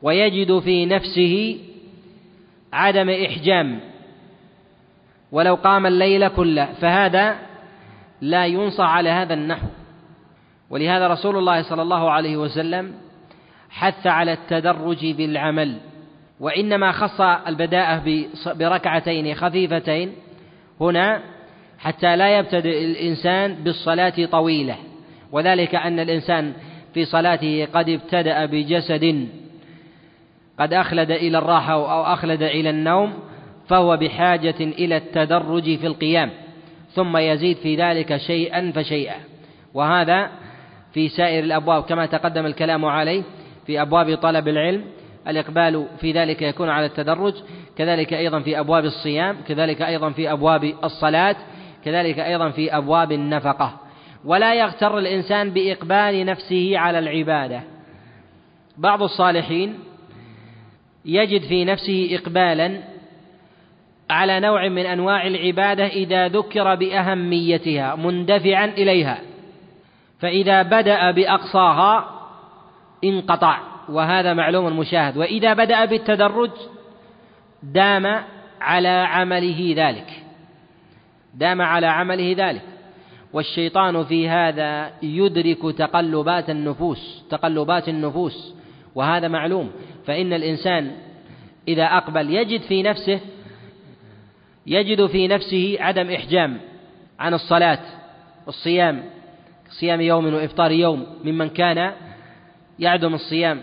ويجد في نفسه عدم إحجام ولو قام الليل كله فهذا لا ينصح على هذا النحو. ولهذا رسول الله صلى الله عليه وسلم حث على التدرج بالعمل وإنما خص البداءة بركعتين خفيفتين هنا حتى لا يبتدئ الإنسان بالصلاة طويلة. وذلك أن الإنسان في صلاته قد ابتدأ بجسد قد أخلد إلى الراحة أو أخلد إلى النوم فهو بحاجة إلى التدرج في القيام ثم يزيد في ذلك شيئا فشيئا. وهذا في سائر الأبواب كما تقدم الكلام عليه في أبواب طلب العلم. الإقبال في ذلك يكون على التدرج كذلك أيضا في أبواب الصيام كذلك أيضا في أبواب الصلاة كذلك أيضا في أبواب النفقة. ولا يغتر الإنسان بإقبال نفسه على العبادة. بعض الصالحين يجد في نفسه إقبالا على نوع من أنواع العبادة إذا ذكر بأهميتها مندفعا إليها. فإذا بدأ بأقصاها انقطع وهذا معلوم مشاهد. وإذا بدأ بالتدرج دام على عمله ذلك. دام على عمله ذلك. والشيطان في هذا يدرك تقلبات النفوس تقلبات النفوس وهذا معلوم. فإن الإنسان إذا أقبل يجد في نفسه يجد في نفسه عدم إحجام عن الصلاة والصيام صيام يوم وإفطار يوم ممن كان يعدم الصيام.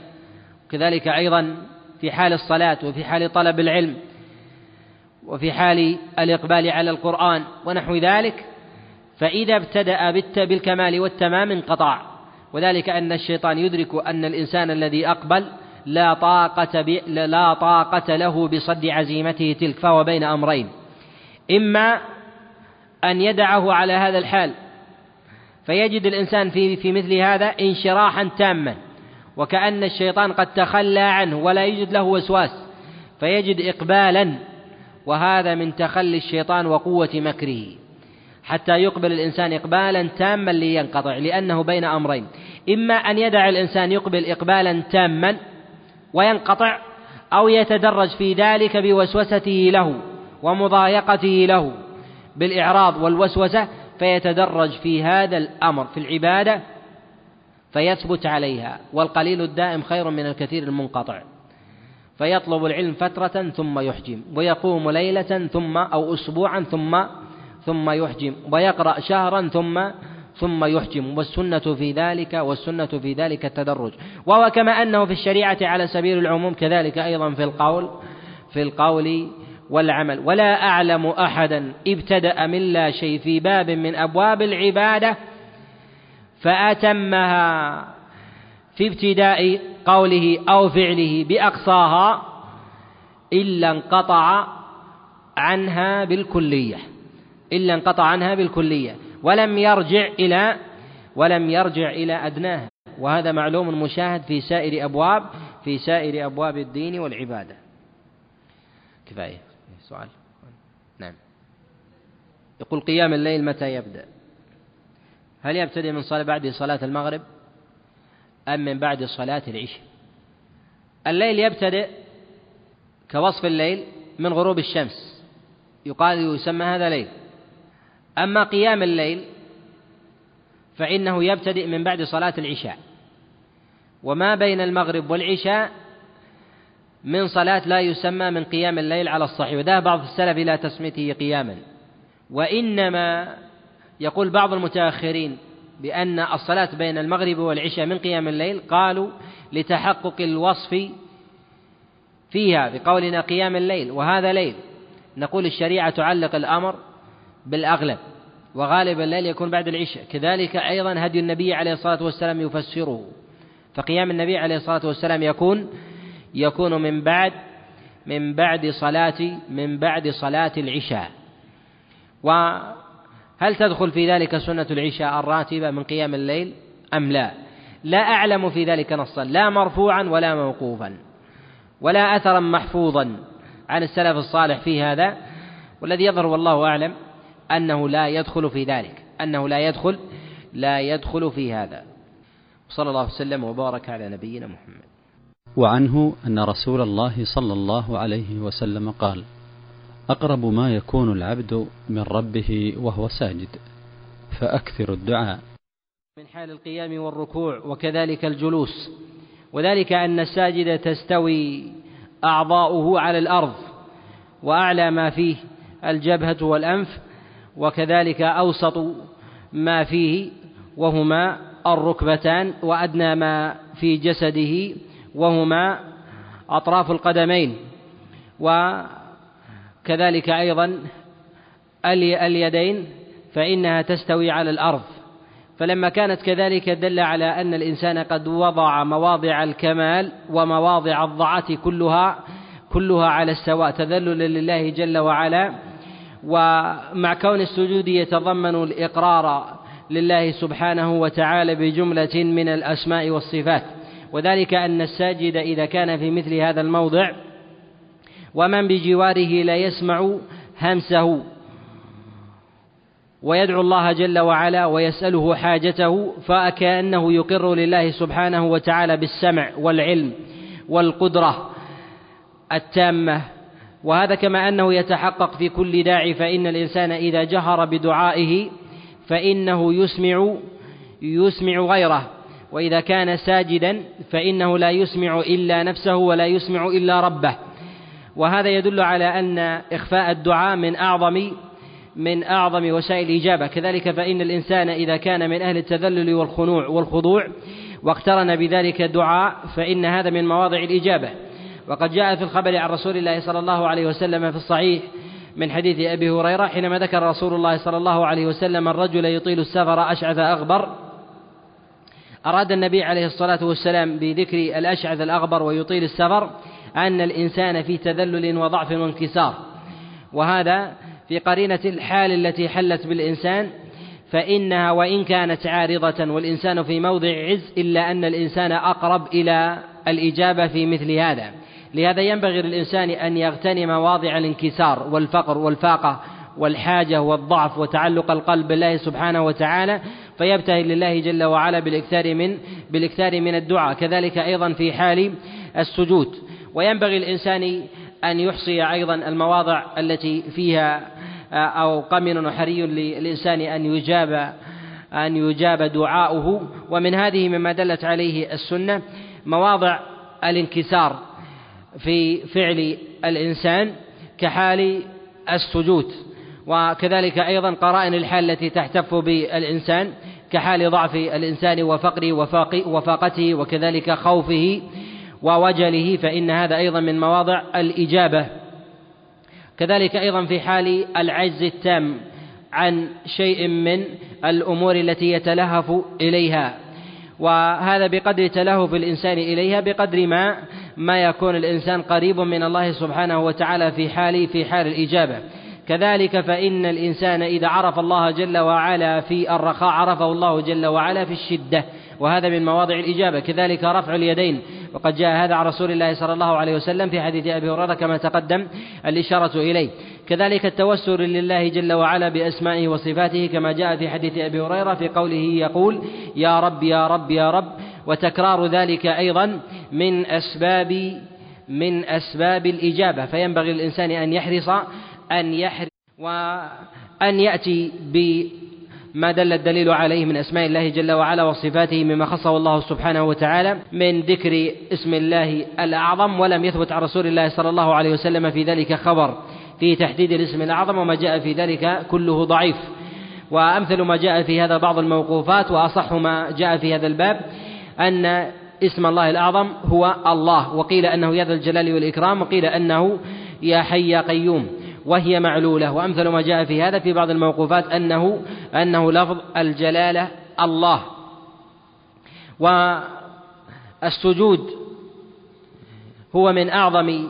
كذلك أيضا في حال الصلاة وفي حال طلب العلم وفي حال الإقبال على القرآن ونحو ذلك. فإذا ابتدأ بالكمال والتمام انقطع. وذلك أن الشيطان يدرك أن الإنسان الذي أقبل لا طاقة لا طاقة له بصد عزيمته تلك فهو بين أمرين. إما أن يدعه على هذا الحال فيجد الإنسان في في مثل هذا انشراحا تاما. وكأن الشيطان قد تخلى عنه ولا يجد له وسواس فيجد إقبالا. وهذا من تخلي الشيطان وقوة مكره. حتى يقبل الإنسان إقبالا تاما لينقطع لأنه بين أمرين. إما أن يدع الإنسان يقبل إقبالا تاما وينقطع أو يتدرج في ذلك بوسوسته له ومضايقته له بالإعراض والوسوسة فيتدرج في هذا الأمر في العبادة فيثبت عليها. والقليل الدائم خير من الكثير المنقطع. فيطلب العلم فترة ثم يحجم ويقوم ليلة ثم أو أسبوعا ثم ثم يحجم ويقرأ شهرا ثم ثم يحجم. والسنة في ذلك والسنة في ذلك التدرج. وهو كما أنه في الشريعة على سبيل العموم كذلك أيضا في القول في القول والعمل. ولا أعلم أحدا ابتدأ من لا شيء في باب من أبواب العبادة فأتمها في ابتداء قوله أو فعله بأقصاها إلا انقطع عنها بالكلية. إلا انقطع عنها بالكلية. ولم يرجع إلى ولم يرجع إلى أدناها وهذا معلوم مشاهد في سائر أبواب في سائر أبواب الدين والعبادة. كفاية. سؤال. نعم. يقول قيام الليل متى يبدأ؟ هل يبتدئ من صلاة بعد صلاة المغرب؟ أم من بعد صلاة العشاء؟ الليل يبتدئ كوصف الليل من غروب الشمس. يقال يسمى هذا ليل. أما قيام الليل فإنه يبتدئ من بعد صلاة العشاء. وما بين المغرب والعشاء من صلاة لا يسمى من قيام الليل على الصحيح وذهب بعض السلف إلى تسميته قياما. وإنما يقول بعض المتأخرين بأن الصلاة بين المغرب والعشاء من قيام الليل قالوا لتحقق الوصف فيها بقولنا قيام الليل وهذا ليل. نقول الشريعة تعلق الأمر بالأغلب وغالب الليل يكون بعد العشاء. كذلك أيضا هدي النبي عليه الصلاة والسلام يفسره. فقيام النبي عليه الصلاة والسلام يكون يكون من بعد من بعد صلاة من بعد صلاة العشاء. وهل تدخل في ذلك سنة العشاء الراتبة من قيام الليل؟ أم لا؟ لا أعلم في ذلك نصا. لا مرفوعا ولا موقوفا ولا أثرا محفوظا عن السلف الصالح في هذا والذي يظهر والله أعلم. أنه لا يدخل في ذلك. أنه لا يدخل لا يدخل في هذا. صلى الله وسلم وبارك على نبينا محمد.
وعنه أن رسول الله صلى الله عليه وسلم قال أقرب ما يكون العبد من ربه وهو ساجد فأكثر الدعاء.
من حال القيام والركوع وكذلك الجلوس. وذلك أن الساجد تستوي أعضاؤه على الأرض وأعلى ما فيه الجبهة والأنف وكذلك أوسط ما فيه وهما الركبتان وأدنى ما في جسده وهما أطراف القدمين وكذلك أيضا اليدين فإنها تستوي على الأرض. فلما كانت كذلك دل على أن الإنسان قد وضع مواضع الكمال ومواضع الضعة كلها كلها على السواء. تذللا لله جل وعلا ومع كون السجود يتضمن الإقرار لله سبحانه وتعالى بجملة من الأسماء والصفات. وذلك أن الساجد إذا كان في مثل هذا الموضع ومن بجواره لا يسمع همسه ويدعو الله جل وعلا ويسأله حاجته فكأنه يقر لله سبحانه وتعالى بالسمع والعلم والقدرة التامة وهذا كما أنه يتحقق في كل داعي فإن الإنسان إذا جهر بدعائه فإنه يسمع يسمع غيره. وإذا كان ساجدا فإنه لا يسمع إلا نفسه ولا يسمع إلا ربه. وهذا يدل على أن إخفاء الدعاء من أعظم من أعظم وسائل الإجابة. كذلك فإن الإنسان إذا كان من أهل التذلل والخنوع والخضوع واقترن بذلك دعاء فإن هذا من مواضع الإجابة. وقد جاء في الخبر عن رسول الله صلى الله عليه وسلم في الصحيح من حديث أبي هريرة حينما ذكر رسول الله صلى الله عليه وسلم الرجل يطيل السفر أشعث أغبر أراد النبي عليه الصلاة والسلام بذكر الأشعث الأغبر ويطيل السفر أن الإنسان في تذلل وضعف وانكسار. وهذا في قرينة الحال التي حلت بالإنسان فإنها وإن كانت عارضة والإنسان في موضع عز إلا أن الإنسان أقرب إلى الإجابة في مثل هذا. لهذا ينبغي للإنسان أن يغتنم مواضع الانكسار والفقر والفاقة والحاجة والضعف وتعلق القلب بالله سبحانه وتعالى فيبتهل لله جل وعلا بالإكثار من بالإكثار من الدعاء كذلك أيضا في حال السجود. وينبغي الإنسان أن يحصي أيضا المواضع التي فيها أو قمن وحري للإنسان أن يجاب أن يجاب دعاؤه. ومن هذه مما دلت عليه السنة مواضع الانكسار. في فعل الإنسان كحال السجود وكذلك أيضا قرائن الحال التي تحتف بالإنسان كحال ضعف الإنسان وفقره وفاقته وكذلك خوفه ووجله فإن هذا أيضا من مواضع الإجابة. كذلك أيضا في حال العجز التام عن شيء من الأمور التي يتلهف إليها وهذا بقدر تلهف الإنسان إليها بقدر ما ما يكون الإنسان قريب من الله سبحانه وتعالى في حال في حال الإجابة. كذلك فإن الإنسان إذا عرف الله جل وعلا في الرخاء عرفه الله جل وعلا في الشدة. وهذا من مواضع الإجابة. كذلك رفع اليدين. وقد جاء هذا عن رسول الله صلى الله عليه وسلم في حديث أبي هريرة كما تقدم الإشارة إليه. كذلك التوسل لله جل وعلا بأسمائه وصفاته كما جاء في حديث أبي هريرة في قوله يقول يا رب يا رب يا رب وتكرار ذلك أيضا من أسباب من أسباب الإجابة. فينبغي للإنسان أن يحرص أن يحرص وأن يأتي بما دل الدليل عليه من أسماء الله جل وعلا وصفاته مما خصه الله سبحانه وتعالى من ذكر اسم الله الأعظم ولم يثبت عن رسول الله صلى الله عليه وسلم في ذلك خبر في تحديد الاسم الأعظم وما جاء في ذلك كله ضعيف. وأمثل ما جاء في هذا بعض الموقوفات وأصح ما جاء في هذا الباب. أن اسم الله الأعظم هو الله. وقيل أنه يا ذا الجلال والإكرام وقيل أنه يا حي يا قيوم وهي معلولة. وأمثل ما جاء في هذا في بعض الموقوفات أنه أنه لفظ الجلالة الله. والسجود هو من أعظم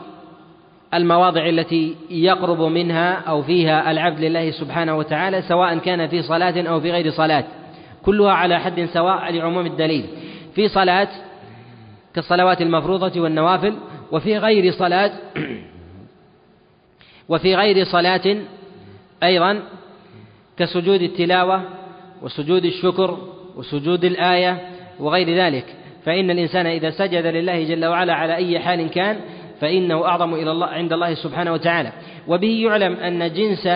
المواضع التي يقرب منها أو فيها العبد لله سبحانه وتعالى سواء كان في صلاة أو في غير صلاة. كلها على حد سواء لعموم الدليل. في صلاة كالصلوات المفروضة والنوافل وفي غير صلاة وفي غير صلاة أيضا كسجود التلاوة وسجود الشكر وسجود الآية وغير ذلك. فإن الإنسان إذا سجد لله جل وعلا على أي حال كان فإنه أعظم إلى الله عند الله سبحانه وتعالى. وبه يعلم أن جنس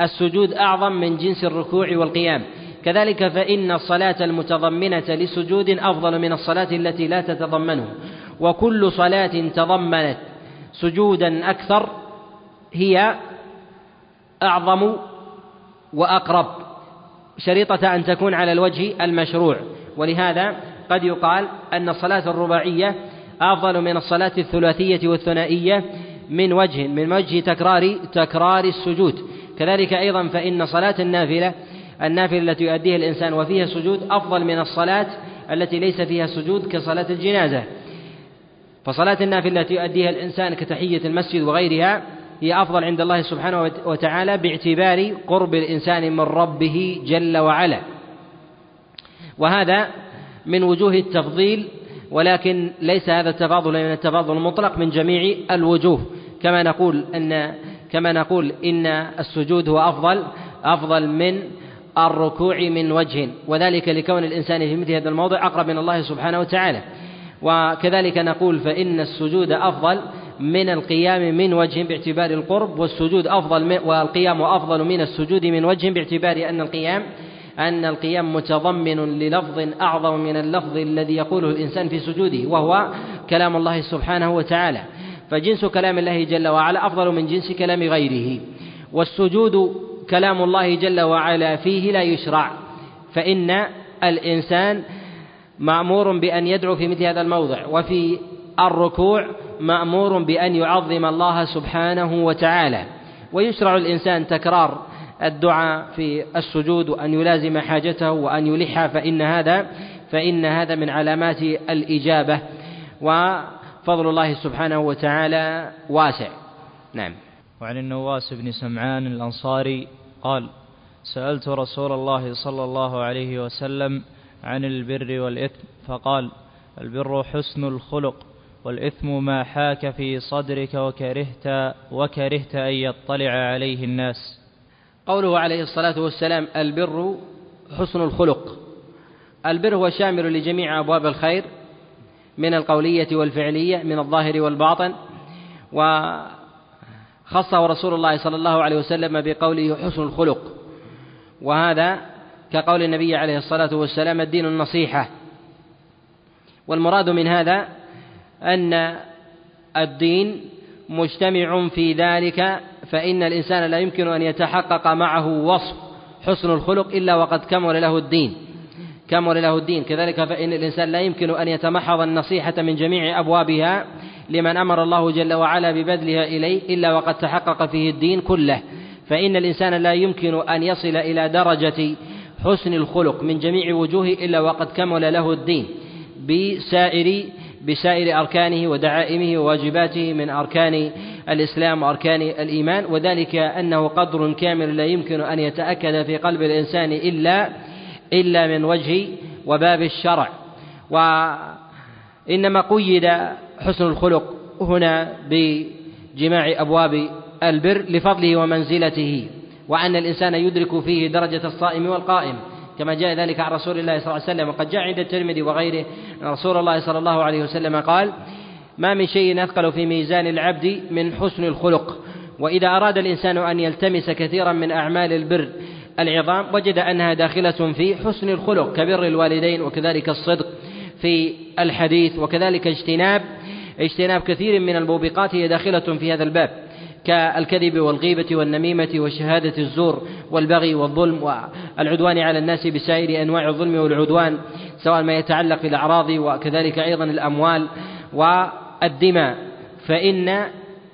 السجود أعظم من جنس الركوع والقيام. كذلك فإن الصلاة المتضمنة لسجود أفضل من الصلاة التي لا تتضمنه وكل صلاة تضمنت سجودا أكثر هي أعظم وأقرب. شريطة أن تكون على الوجه المشروع. ولهذا قد يقال أن الصلاة الرباعية أفضل من الصلاة الثلاثية والثنائية من وجه من وجه تكرار تكرار السجود. كذلك أيضا فإن صلاة النافلة النافلة التي يؤديها الإنسان وفيها سجود أفضل من الصلاة التي ليس فيها سجود كصلاة الجنازة. فصلاة النافلة التي يؤديها الإنسان كتحية المسجد وغيرها هي أفضل عند الله سبحانه وتعالى باعتبار قرب الإنسان من ربه جل وعلا. وهذا من وجوه التفضيل ولكن ليس هذا التفاضل من التفاضل المطلق من جميع الوجوه. كما نقول أن كما نقول إن السجود هو أفضل أفضل من الركوع من وجه وذلك لكون الإنسان في مثل هذا الموضع أقرب من الله سبحانه وتعالى. وكذلك نقول فإن السجود أفضل من القيام من وجه باعتبار القرب والسجود أفضل من والقيام أفضل من السجود من وجه باعتبار أن القيام أن القيام متضمن للفظ أعظم من اللفظ الذي يقوله الإنسان في سجوده وهو كلام الله سبحانه وتعالى. فجنس كلام الله جل وعلا أفضل من جنس كلام غيره. والسجود كلام الله جل وعلا فيه لا يشرع. فإن الإنسان مأمور بأن يدعو في مثل هذا الموضع وفي الركوع مأمور بأن يعظم الله سبحانه وتعالى. ويشرع الإنسان تكرار الدعاء في السجود وأن يلازم حاجته وأن يلح فإن هذا فإن هذا من علامات الإجابة. وفضل الله سبحانه وتعالى واسع. نعم.
وعن النواس بن سمعان الأنصاري قال سألت رسول الله صلى الله عليه وسلم عن البر والإثم فقال البر حسن الخلق والإثم ما حاك في صدرك وكرهت وكرهت أن يطلع عليه الناس.
قوله عليه الصلاة والسلام البر حسن الخلق. البر هو شامل لجميع أبواب الخير من القولية والفعلية من الظاهر والباطن وخصه رسول الله صلى الله عليه وسلم بقوله حسن الخلق. وهذا كقول النبي عليه الصلاة والسلام الدين النصيحة. والمراد من هذا أن الدين مجتمع في ذلك فإن الإنسان لا يمكن أن يتحقق معه وصف حسن الخلق إلا وقد كمل له الدين. كمل له الدين. كذلك فإن الإنسان لا يمكن أن يتمحض النصيحة من جميع أبوابها لمن أمر الله جل وعلا ببذلها إليه إلا وقد تحقق فيه الدين كله. فإن الإنسان لا يمكن أن يصل إلى درجة حسن الخلق من جميع وجوهه إلا وقد كمل له الدين بسائر بسائر أركانه ودعائمه وواجباته من أركان الإسلام وأركان الإيمان. وذلك أنه قدر كامل لا يمكن أن يتأكد في قلب الإنسان إلا إلا من وجه وباب الشرع. وإنما قيد حسن الخلق هنا بجماع أبواب البر لفضله ومنزلته وأن الإنسان يدرك فيه درجة الصائم والقائم كما جاء ذلك عن رسول الله صلى الله عليه وسلم وقد جاء عند الترمذي وغيره أن رسول الله صلى الله عليه وسلم قال ما من شيء أثقل في ميزان العبد من حسن الخلق وإذا أراد الإنسان أن يلتمس كثيرا من أعمال البر العظام وجد أنها داخلة في حسن الخلق كبر الوالدين وكذلك الصدق في الحديث وكذلك اجتناب اجتناب كثير من الموبقات هي داخلة في هذا الباب كالكذب والغيبة والنميمة وشهادة الزور والبغي والظلم والعدوان على الناس بسائر أنواع الظلم والعدوان سواء ما يتعلق بالأعراض وكذلك أيضا الأموال والدماء. فإن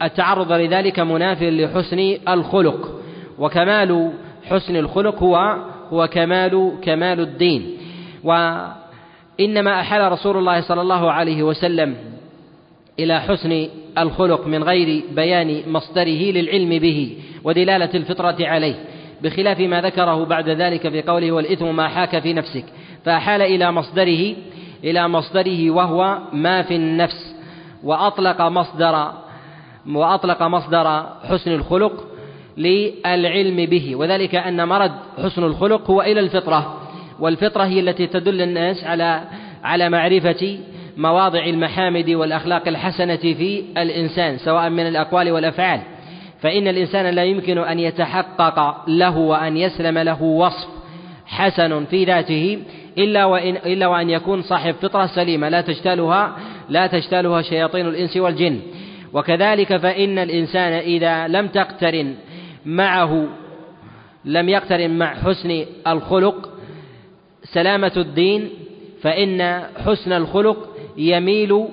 التعرض لذلك مناف لحسن الخلق وكمال حسن الخلق هو هو كمال كمال الدين. وإنما أحال رسول الله صلى الله عليه وسلم إلى حسن الخلق من غير بيان مصدره للعلم به ودلالة الفطرة عليه بخلاف ما ذكره بعد ذلك في قوله والإثم ما حاك في نفسك فأحال إلى مصدره إلى مصدره وهو ما في النفس وأطلق مصدر وأطلق مصدر حسن الخلق للعلم به وذلك أن مرد حسن الخلق هو إلى الفطرة والفطرة هي التي تدل الناس على على معرفة مواضع المحامد والأخلاق الحسنة في الإنسان سواء من الأقوال والأفعال. فإن الإنسان لا يمكن أن يتحقق له وأن يسلم له وصف حسن في ذاته إلا وإن إلا وأن يكون صاحب فطرة سليمة لا تجتالها لا تجتالها شياطين الإنس والجن. وكذلك فإن الإنسان إذا لم تقترن معه لم يقترن مع حسن الخلق سلامة الدين فإن حسن الخلق يميل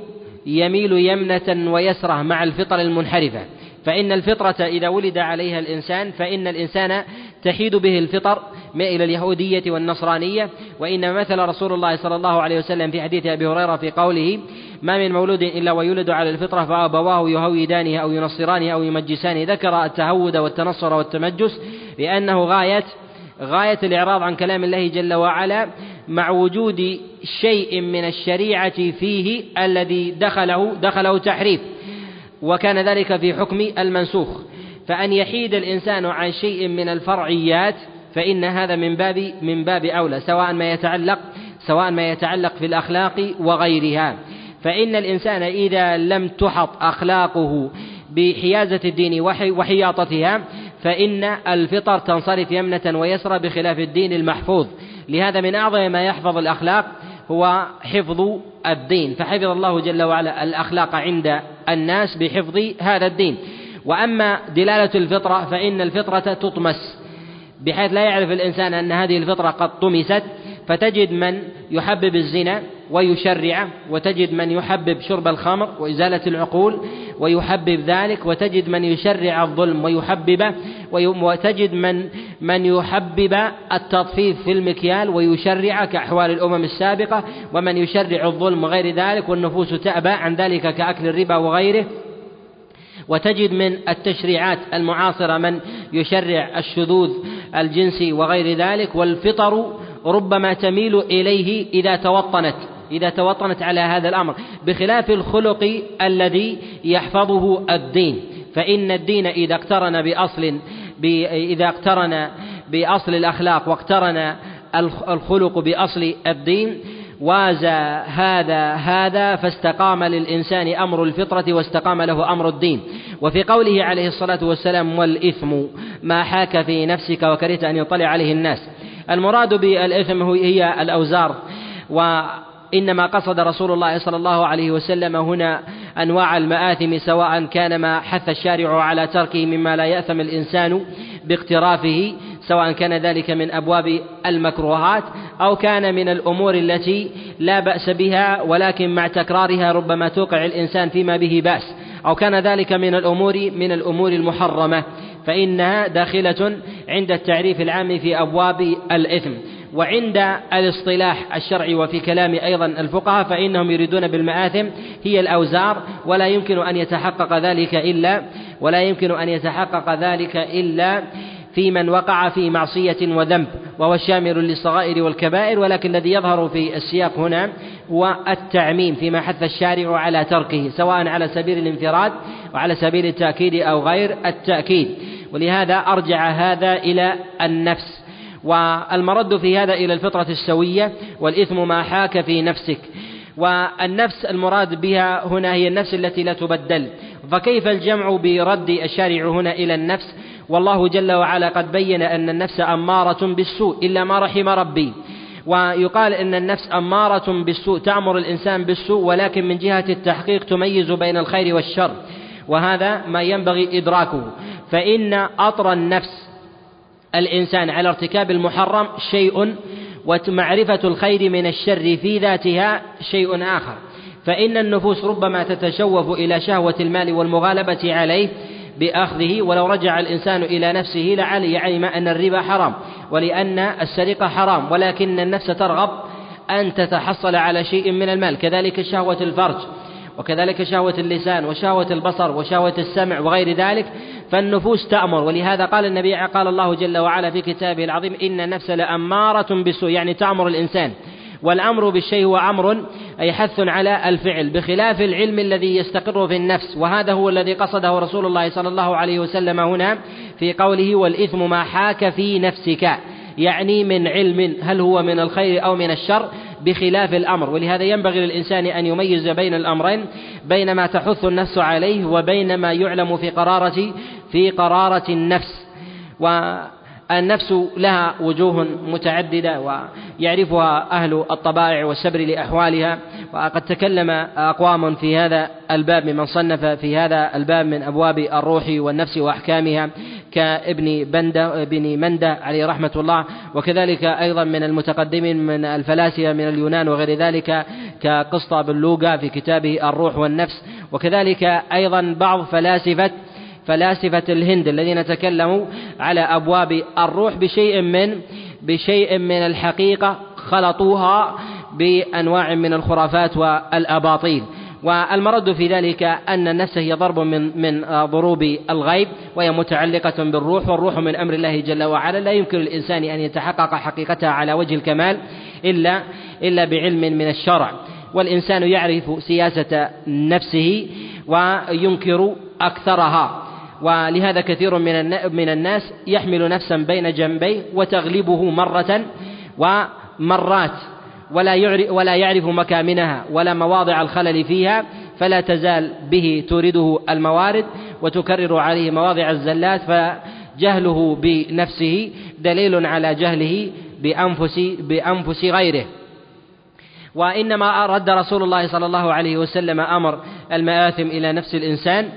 يميل يمنة ويسرة مع الفطر المنحرفة. فإن الفطرة إذا ولد عليها الإنسان فإن الإنسان تحيد به الفطر إلى اليهودية والنصرانية. وإنما مثل رسول الله صلى الله عليه وسلم في حديث أبي هريرة في قوله ما من مولود إلا ويولد على الفطرة فأبواه يهودانه أو ينصرانه أو يمجسانه. ذكر التهود والتنصر والتمجس لأنه غاية غاية الإعراض عن كلام الله جل وعلا. مع وجود شيء من الشريعة فيه الذي دخله دخله تحريف. وكان ذلك في حكم المنسوخ. فأن يحيد الإنسان عن شيء من الفرعيات فإن هذا من باب من باب أولى سواء ما يتعلق سواء ما يتعلق في الأخلاق وغيرها. فإن الإنسان إذا لم تحط أخلاقه بحيازة الدين وحياطتها فإن الفطر تنصرف يمنة ويسرى بخلاف الدين المحفوظ. لهذا من أعظم ما يحفظ الأخلاق هو حفظ الدين. فحفظ الله جل وعلا الأخلاق عند الناس بحفظ هذا الدين. وأما دلالة الفطرة فإن الفطرة تطمس بحيث لا يعرف الإنسان أن هذه الفطرة قد طمست فتجد من يحبب الزنا ويشرعه وتجد من يحبب شرب الخمر وإزالة العقول ويحبب ذلك وتجد من يشرع الظلم ويحببه وتجد من من يحبب التطفيف في المكيال ويشرع كأحوال الأمم السابقة ومن يشرع الظلم وغير ذلك والنفوس تأبى عن ذلك كأكل الربا وغيره. وتجد من التشريعات المعاصرة من يشرع الشذوذ الجنسي وغير ذلك والفطر ربما تميل إليه إذا توطنت. إذا توطنت على هذا الأمر بخلاف الخلق الذي يحفظه الدين. فإن الدين إذا اقترن بأصل إذا اقترن بأصل الأخلاق واقترن الخلق بأصل الدين وازى هذا هذا فاستقام للإنسان أمر الفطرة واستقام له أمر الدين. وفي قوله عليه الصلاة والسلام والإثم ما حاك في نفسك وكرهت أن يطلع عليه الناس. المراد بالإثم هي الأوزار وإنما قصد رسول الله صلى الله عليه وسلم هنا أنواع المآثم سواء كان ما حث الشارع على تركه مما لا يأثم الإنسان باقترافه سواء كان ذلك من أبواب المكروهات أو كان من الأمور التي لا بأس بها ولكن مع تكرارها ربما توقع الإنسان فيما به بأس. أو كان ذلك من الأمور من الأمور المحرمة فإنها داخلة عند التعريف العام في أبواب الإثم. وعند الاصطلاح الشرعي وفي كلام أيضا الفقهاء فإنهم يريدون بالمآثم هي الأوزار ولا يمكن أن يتحقق ذلك إلا ولا يمكن أن يتحقق ذلك إلا في من وقع في معصية وذنب وهو شامل للصغائر والكبائر ولكن الذي يظهر في السياق هنا هو التعميم فيما حث الشارع على تركه سواء على سبيل الانفراد وعلى سبيل التأكيد أو غير التأكيد. ولهذا أرجع هذا إلى النفس. والمرد في هذا إلى الفطرة السوية والإثم ما حاك في نفسك. والنفس المراد بها هنا هي النفس التي لا تبدل. فكيف الجمع برد الشارع هنا إلى النفس؟ والله جل وعلا قد بين أن النفس أمارة بالسوء إلا ما رحم ربي. ويقال إن النفس أمارة بالسوء تأمر الإنسان بالسوء ولكن من جهة التحقيق تميز بين الخير والشر. وهذا ما ينبغي إدراكه. فإن اطر النفس الإنسان على ارتكاب المحرم شيء ومعرفة الخير من الشر في ذاتها شيء آخر. فإن النفوس ربما تتشوف إلى شهوة المال والمغالبة عليه بأخذه ولو رجع الإنسان إلى نفسه لعلي علم أن الربا حرام ولأن السرقة حرام ولكن النفس ترغب أن تتحصل على شيء من المال كذلك شهوة الفرج وكذلك شهوة اللسان وشهوة البصر وشهوة السمع وغير ذلك. فالنفوس تأمر. ولهذا قال النبي قال الله جل وعلا في كتابه العظيم إن النفس لأمارة بالسوء يعني تأمر الإنسان. والأمر بالشيء هو أمر أي حث على الفعل بخلاف العلم الذي يستقر في النفس. وهذا هو الذي قصده رسول الله صلى الله عليه وسلم هنا في قوله والإثم ما حاك في نفسك يعني من علم هل هو من الخير أو من الشر بخلاف الأمر. ولهذا ينبغي للإنسان أن يميز بين الأمرين بين ما تحث النفس عليه وبين ما يعلم في قرارة في قرارة النفس و النفس لها وجوه متعددة ويعرفها أهل الطبائع والسبر لأحوالها وقد تكلم أقوام في هذا الباب ممن صنف في هذا الباب من أبواب الروح والنفس وأحكامها كابن بندة ابن مندة عليه رحمة الله وكذلك أيضا من المتقدمين من الفلاسفة من اليونان وغير ذلك كقسطى بن لوقا في كتابه الروح والنفس وكذلك أيضا بعض فلاسفة فلاسفة الهند الذين تكلموا على أبواب الروح بشيء من بشيء من الحقيقة خلطوها بأنواع من الخرافات والأباطيل. والمرد في ذلك أن النفس هي ضرب من من ضروب الغيب وهي متعلقة بالروح والروح من أمر الله جل وعلا. لا يمكن للإنسان أن يتحقق حقيقتها على وجه الكمال إلا إلا بعلم من الشرع. والإنسان يعرف سياسة نفسه وينكر أكثرها. ولهذا كثير من من الناس يحمل نفسا بين جنبيه وتغلبه مرة ومرات ولا ولا يعرف مكامنها ولا مواضع الخلل فيها فلا تزال به تورده الموارد وتكرر عليه مواضع الزلات فجهله بنفسه دليل على جهله بأنفس بأنفس غيره. وإنما رد رسول الله صلى الله عليه وسلم أمر المآثم إلى نفس الإنسان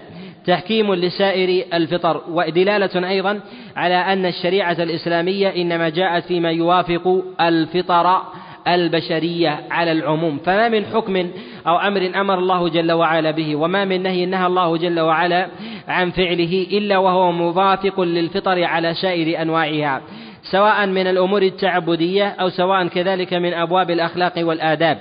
تحكيم لسائر الفطر ودلالة أيضا على أن الشريعة الإسلامية إنما جاءت فيما يوافق الفطر البشرية على العموم. فما من حكم أو أمر أمر الله جل وعلا به وما من نهي نهى الله جل وعلا عن فعله إلا وهو موافق للفطر على سائر أنواعها سواء من الأمور التعبدية أو سواء كذلك من أبواب الأخلاق والآداب.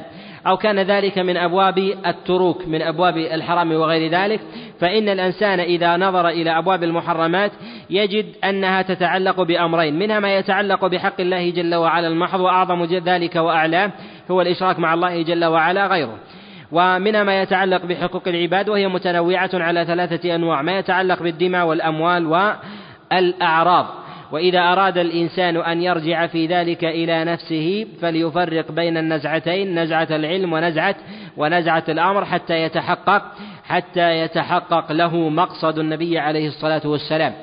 أو كان ذلك من أبواب التروك من أبواب الحرام وغير ذلك. فإن الإنسان إذا نظر إلى أبواب المحرمات يجد أنها تتعلق بأمرين. منها ما يتعلق بحق الله جل وعلا المحض وأعظم ذلك وأعلاه هو الإشراك مع الله جل وعلا غيره. ومنها ما يتعلق بحقوق العباد وهي متنوعة على ثلاثة أنواع. ما يتعلق بالدماء والأموال والأعراض. وإذا أراد الإنسان أن يرجع في ذلك إلى نفسه فليفرق بين النزعتين نزعة العلم ونزعة ونزعة الأمر حتى يتحقق حتى يتحقق له مقصد النبي عليه الصلاة والسلام.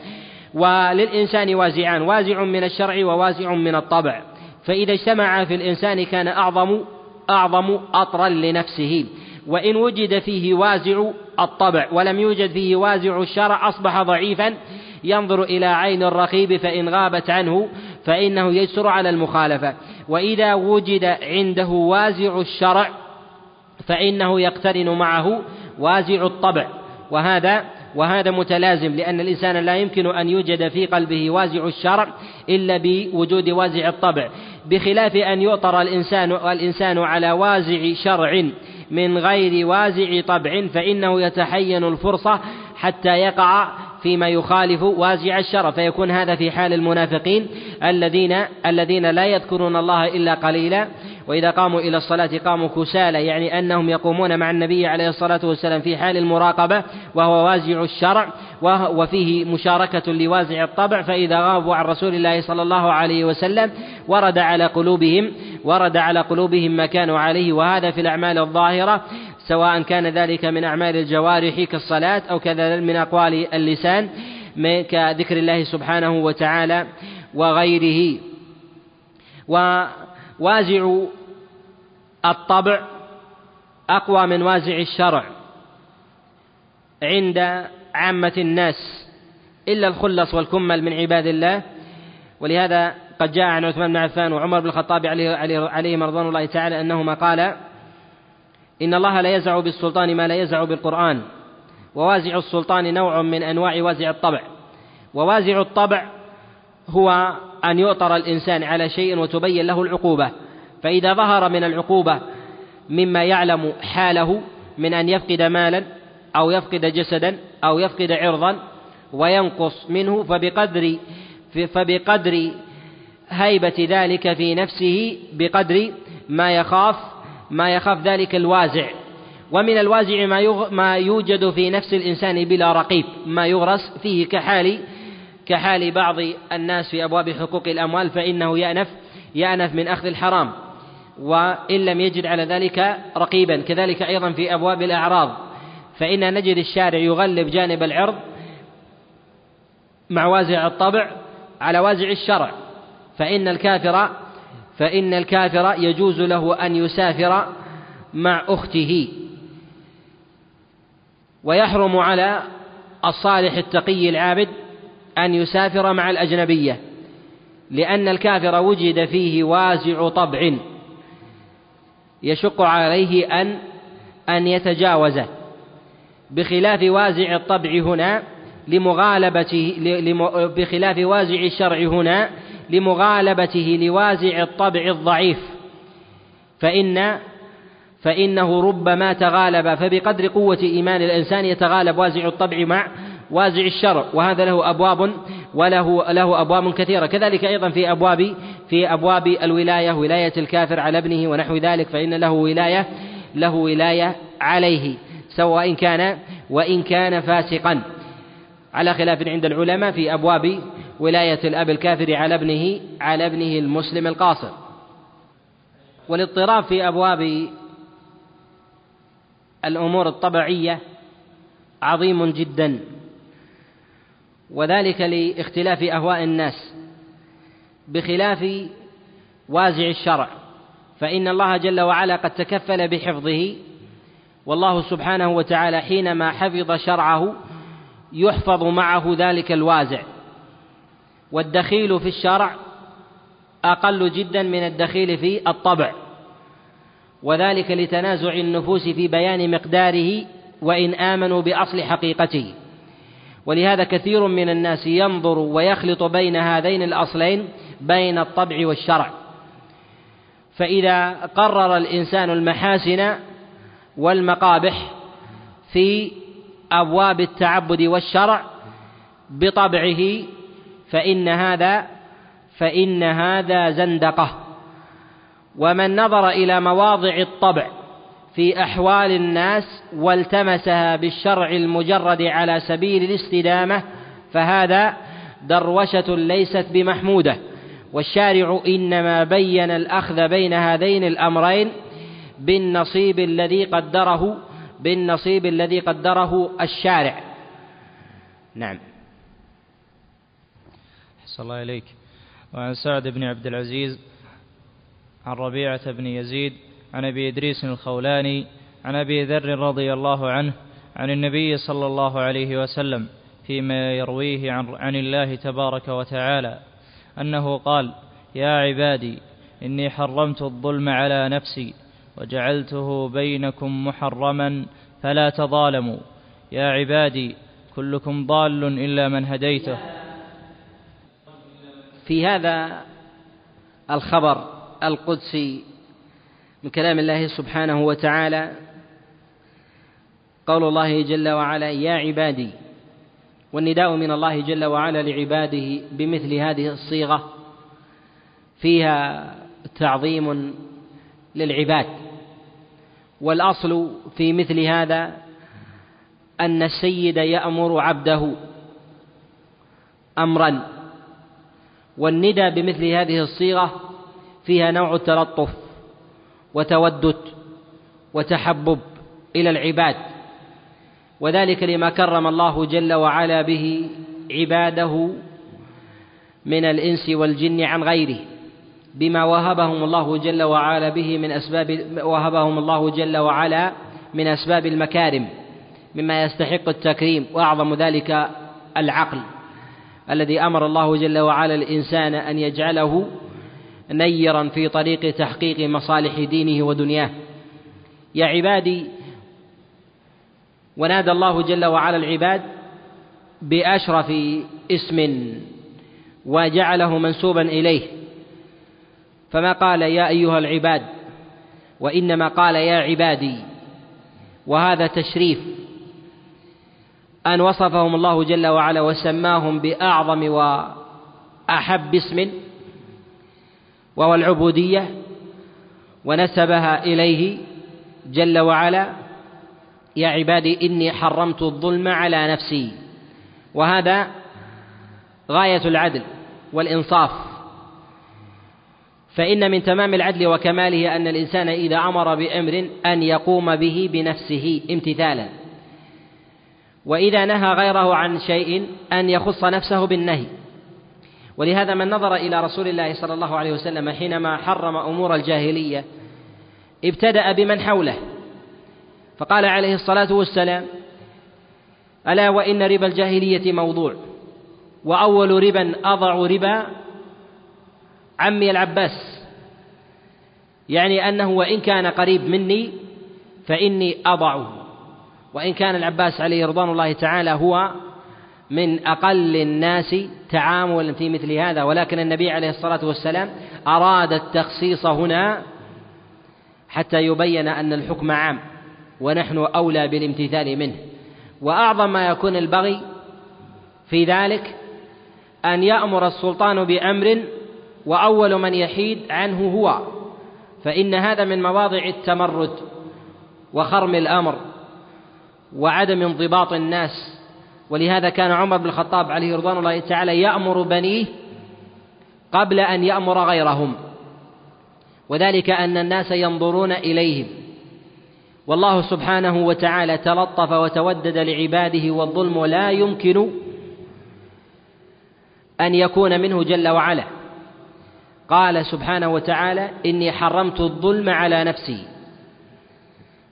وللإنسان وازعان وازع من الشرع ووازع من الطبع. فإذا اجتمع في الإنسان كان أعظم أعظم أطرا لنفسه. وإن وجد فيه وازع الطبع ولم يوجد فيه وازع الشرع أصبح ضعيفا ينظر إلى عين الرقيب فإن غابت عنه فإنه يجسر على المخالفة. وإذا وجد عنده وازع الشرع فإنه يقترن معه وازع الطبع. وهذا وهذا متلازم لأن الإنسان لا يمكن أن يوجد في قلبه وازع الشرع إلا بوجود وازع الطبع. بخلاف أن يؤطر الإنسان الإنسان على وازع شرع من غير وازع طبع فإنه يتحين الفرصة حتى يقع فيما يخالف وازع الشرع فيكون هذا في حال المنافقين الذين الذين لا يذكرون الله إلا قليلا. وإذا قاموا إلى الصلاة قاموا كسالى يعني أنهم يقومون مع النبي عليه الصلاة والسلام في حال المراقبة وهو وازع الشرع وفيه مشاركة لوازع الطبع. فإذا غابوا عن رسول الله صلى الله عليه وسلم ورد على قلوبهم ورد على قلوبهم ما كانوا عليه. وهذا في الأعمال الظاهرة. سواء كان ذلك من أعمال الجوارح كالصلاة أو كذلك من أقوال اللسان كذكر الله سبحانه وتعالى وغيره. ووازع الطبع أقوى من وازع الشرع عند عامة الناس إلا الخلص والكمل من عباد الله. ولهذا قد جاء عن عثمان بن عفان وعمر بن الخطاب عليه, عليه, عليه رضوان الله تعالى أنهما قال إن الله لا يزع بالسلطان ما لا يزع بالقرآن. ووازع السلطان نوع من أنواع وازع الطبع. ووازع الطبع هو أن يؤطر الإنسان على شيء وتبين له العقوبة. فإذا ظهر من العقوبة مما يعلم حاله من أن يفقد مالا أو يفقد جسدا أو يفقد عرضا وينقص منه فبقدر فبقدر هيبة ذلك في نفسه بقدر ما يخاف ما يخاف ذلك الوازع. ومن الوازع ما يغ... ما يوجد في نفس الإنسان بلا رقيب. ما يغرس فيه كحال كحال بعض الناس في أبواب حقوق الأموال فإنه يأنف يأنف من أخذ الحرام. وإن لم يجد على ذلك رقيبا. كذلك أيضا في أبواب الأعراض. فإن نجد الشارع يغلب جانب العرض مع وازع الطبع على وازع الشرع. فإن الكافر فإن الكافر يجوز له أن يسافر مع أخته. ويحرم على الصالح التقي العابد أن يسافر مع الأجنبية لأن الكافر وجد فيه وازع طبع يشق عليه أن أن يتجاوزه. بخلاف وازع الطبع هنا لمغالبته بخلاف وازع الشرع هنا لمغالبته لوازع الطبع الضعيف. فإن فإنه ربما تغالب فبقدر قوة إيمان الإنسان يتغالب وازع الطبع مع وازع الشرع وهذا له أبواب وله له أبواب كثيرة. كذلك أيضا في أبواب في أبواب الولاية ولاية الكافر على ابنه ونحو ذلك فإن له ولاية له ولاية عليه سواء كان وإن كان فاسقا. على خلاف عند العلماء في أبواب ولاية الأب الكافر على ابنه على ابنه المسلم القاصر. والاضطراب في أبواب الأمور الطبيعية عظيم جدا. وذلك لاختلاف أهواء الناس. بخلاف وازع الشرع. فإن الله جل وعلا قد تكفل بحفظه. والله سبحانه وتعالى حينما حفظ شرعه يحفظ معه ذلك الوازع. والدخيل في الشرع أقل جدا من الدخيل في الطبع وذلك لتنازع النفوس في بيان مقداره وإن آمنوا بأصل حقيقته. ولهذا كثير من الناس ينظر ويخلط بين هذين الأصلين بين الطبع والشرع. فإذا قرر الإنسان المحاسن والمقابح في أبواب التعبد والشرع بطبعه فإن هذا فإن هذا زندقة. ومن نظر إلى مواضع الطبع في أحوال الناس والتمسها بالشرع المجرد على سبيل الاستدامة فهذا دروشة ليست بمحمودة. والشارع إنما بين الأخذ بين هذين الأمرين بالنصيب الذي قدره بالنصيب الذي قدره الشارع. نعم.
أحسن الله إليك وعن سعد بن عبد العزيز عن ربيعة بن يزيد عن أبي إدريس الخولاني عن أبي ذر رضي الله عنه عن النبي صلى الله عليه وسلم فيما يرويه عن, عن الله تبارك وتعالى أنه قال يا عبادي إني حرمت الظلم على نفسي وجعلته بينكم محرما فلا تظالموا. يا عبادي كلكم ضال إلا من هديته.
في هذا الخبر القدسي من كلام الله سبحانه وتعالى قول الله جل وعلا يا عبادي والنداء من الله جل وعلا لعباده بمثل هذه الصيغة فيها تعظيم للعباد والأصل في مثل هذا أن السيد يأمر عبده امرا والندى بمثل هذه الصيغة فيها نوع التلطف وتودد وتحبب إلى العباد وذلك لما كرم الله جل وعلا به عباده من الإنس والجن عن غيره بما وهبهم الله جل وعلا به من أسباب وهبهم الله جل وعلا من أسباب المكارم مما يستحق التكريم وأعظم ذلك العقل. الذي أمر الله جل وعلا الإنسان أن يجعله نيرا في طريق تحقيق مصالح دينه ودنياه. يا عبادي ونادى الله جل وعلا العباد بأشرف اسم وجعله منسوبا إليه. فما قال يا أيها العباد؟ وإنما قال يا عبادي وهذا تشريف أن وصفهم الله جل وعلا وسماهم بأعظم وأحب اسم وهو العبودية ونسبها إليه جل وعلا يا عبادي إني حرمت الظلم على نفسي. وهذا غاية العدل والإنصاف. فإن من تمام العدل وكماله أن الإنسان إذا أمر بأمر أن يقوم به بنفسه امتثالا. وإذا نهى غيره عن شيء أن يخص نفسه بالنهي. ولهذا من نظر إلى رسول الله صلى الله عليه وسلم حينما حرم أمور الجاهلية ابتدأ بمن حوله. فقال عليه الصلاة والسلام ألا وإن ربا الجاهلية موضوع وأول ربا أضع ربا عمي العباس. يعني أنه وإن كان قريب مني فإني أضعه. وإن كان العباس عليه رضوان الله تعالى هو من أقل الناس تعاملا في مثل هذا ولكن النبي عليه الصلاة والسلام أراد التخصيص هنا حتى يبين أن الحكم عام ونحن أولى بالامتثال منه. وأعظم ما يكون البغي في ذلك أن يأمر السلطان بأمر وأول من يحيد عنه هو فإن هذا من مواضع التمرد وخرم الأمر. وعدم انضباط الناس. ولهذا كان عمر بن الخطاب عليه رضوان الله تعالى يأمر بنيه قبل أن يأمر غيرهم. وذلك أن الناس ينظرون إليهم. والله سبحانه وتعالى تلطف وتودد لعباده والظلم لا يمكن أن يكون منه جل وعلا. قال سبحانه وتعالى إني حرمت الظلم على نفسي.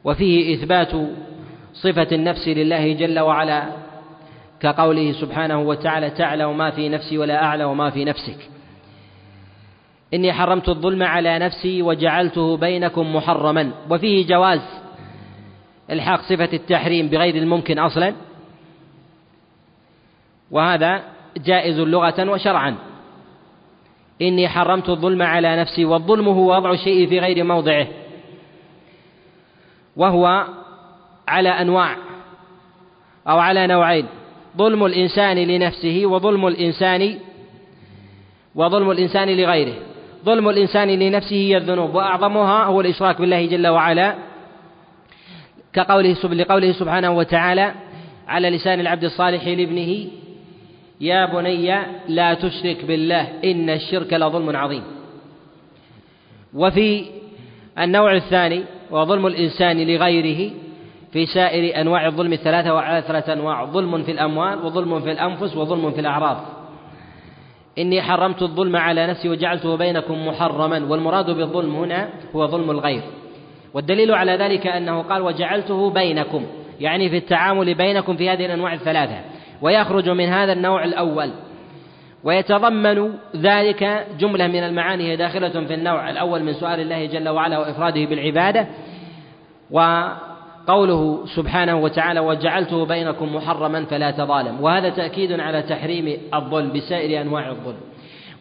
وفيه إثبات صفة النفس لله جل وعلا كقوله سبحانه وتعالى تعلم ما في نفسي ولا أعلم ما في نفسك. إني حرمت الظلم على نفسي وجعلته بينكم محرما. وفيه جواز إلحاق صفة التحريم بغير الممكن أصلا. وهذا جائز لغة وشرعا. إني حرمت الظلم على نفسي والظلم هو وضع الشيء في غير موضعه. وهو على أنواع أو على نوعين. ظلم الإنسان لنفسه وظلم الإنسان وظلم الإنسان لغيره. ظلم الإنسان لنفسه هي الذنوب وأعظمها هو الإشراك بالله جل وعلا كقوله لقوله سبحانه وتعالى على لسان العبد الصالح لابنه يا بني لا تشرك بالله إن الشرك لظلم عظيم. وفي النوع الثاني وظلم الإنسان لغيره في سائر أنواع الظلم الثلاثة وعلى ثلاثة أنواع ظلم في الأموال وظلم في الأنفس وظلم في الأعراض. إني حرمت الظلم على نفسي وجعلته بينكم محرما والمراد بالظلم هنا هو ظلم الغير. والدليل على ذلك أنه قال وجعلته بينكم يعني في التعامل بينكم في هذه الأنواع الثلاثة. ويخرج من هذا النوع الأول. ويتضمن ذلك جملة من المعاني هي داخلة في النوع الأول من سؤال الله جل وعلا وإفراده بالعبادة. قوله سبحانه وتعالى وجعلته بينكم محرما فلا تظالم. وهذا تأكيد على تحريم الظلم بسائر أنواع الظلم.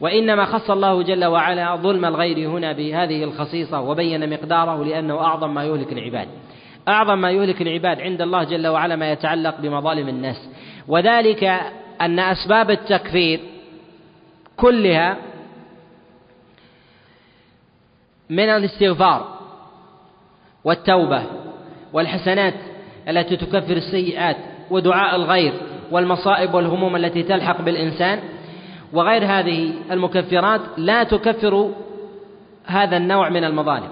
وإنما خص الله جل وعلا ظلم الغير هنا بهذه الخصيصة وبين مقداره لأنه أعظم ما يهلك العباد. أعظم ما يهلك العباد عند الله جل وعلا ما يتعلق بمظالم الناس. وذلك أن أسباب التكفير كلها من الاستغفار والتوبة والحسنات التي تكفر السيئات ودعاء الغير والمصائب والهموم التي تلحق بالإنسان وغير هذه المكفرات لا تكفر هذا النوع من المظالم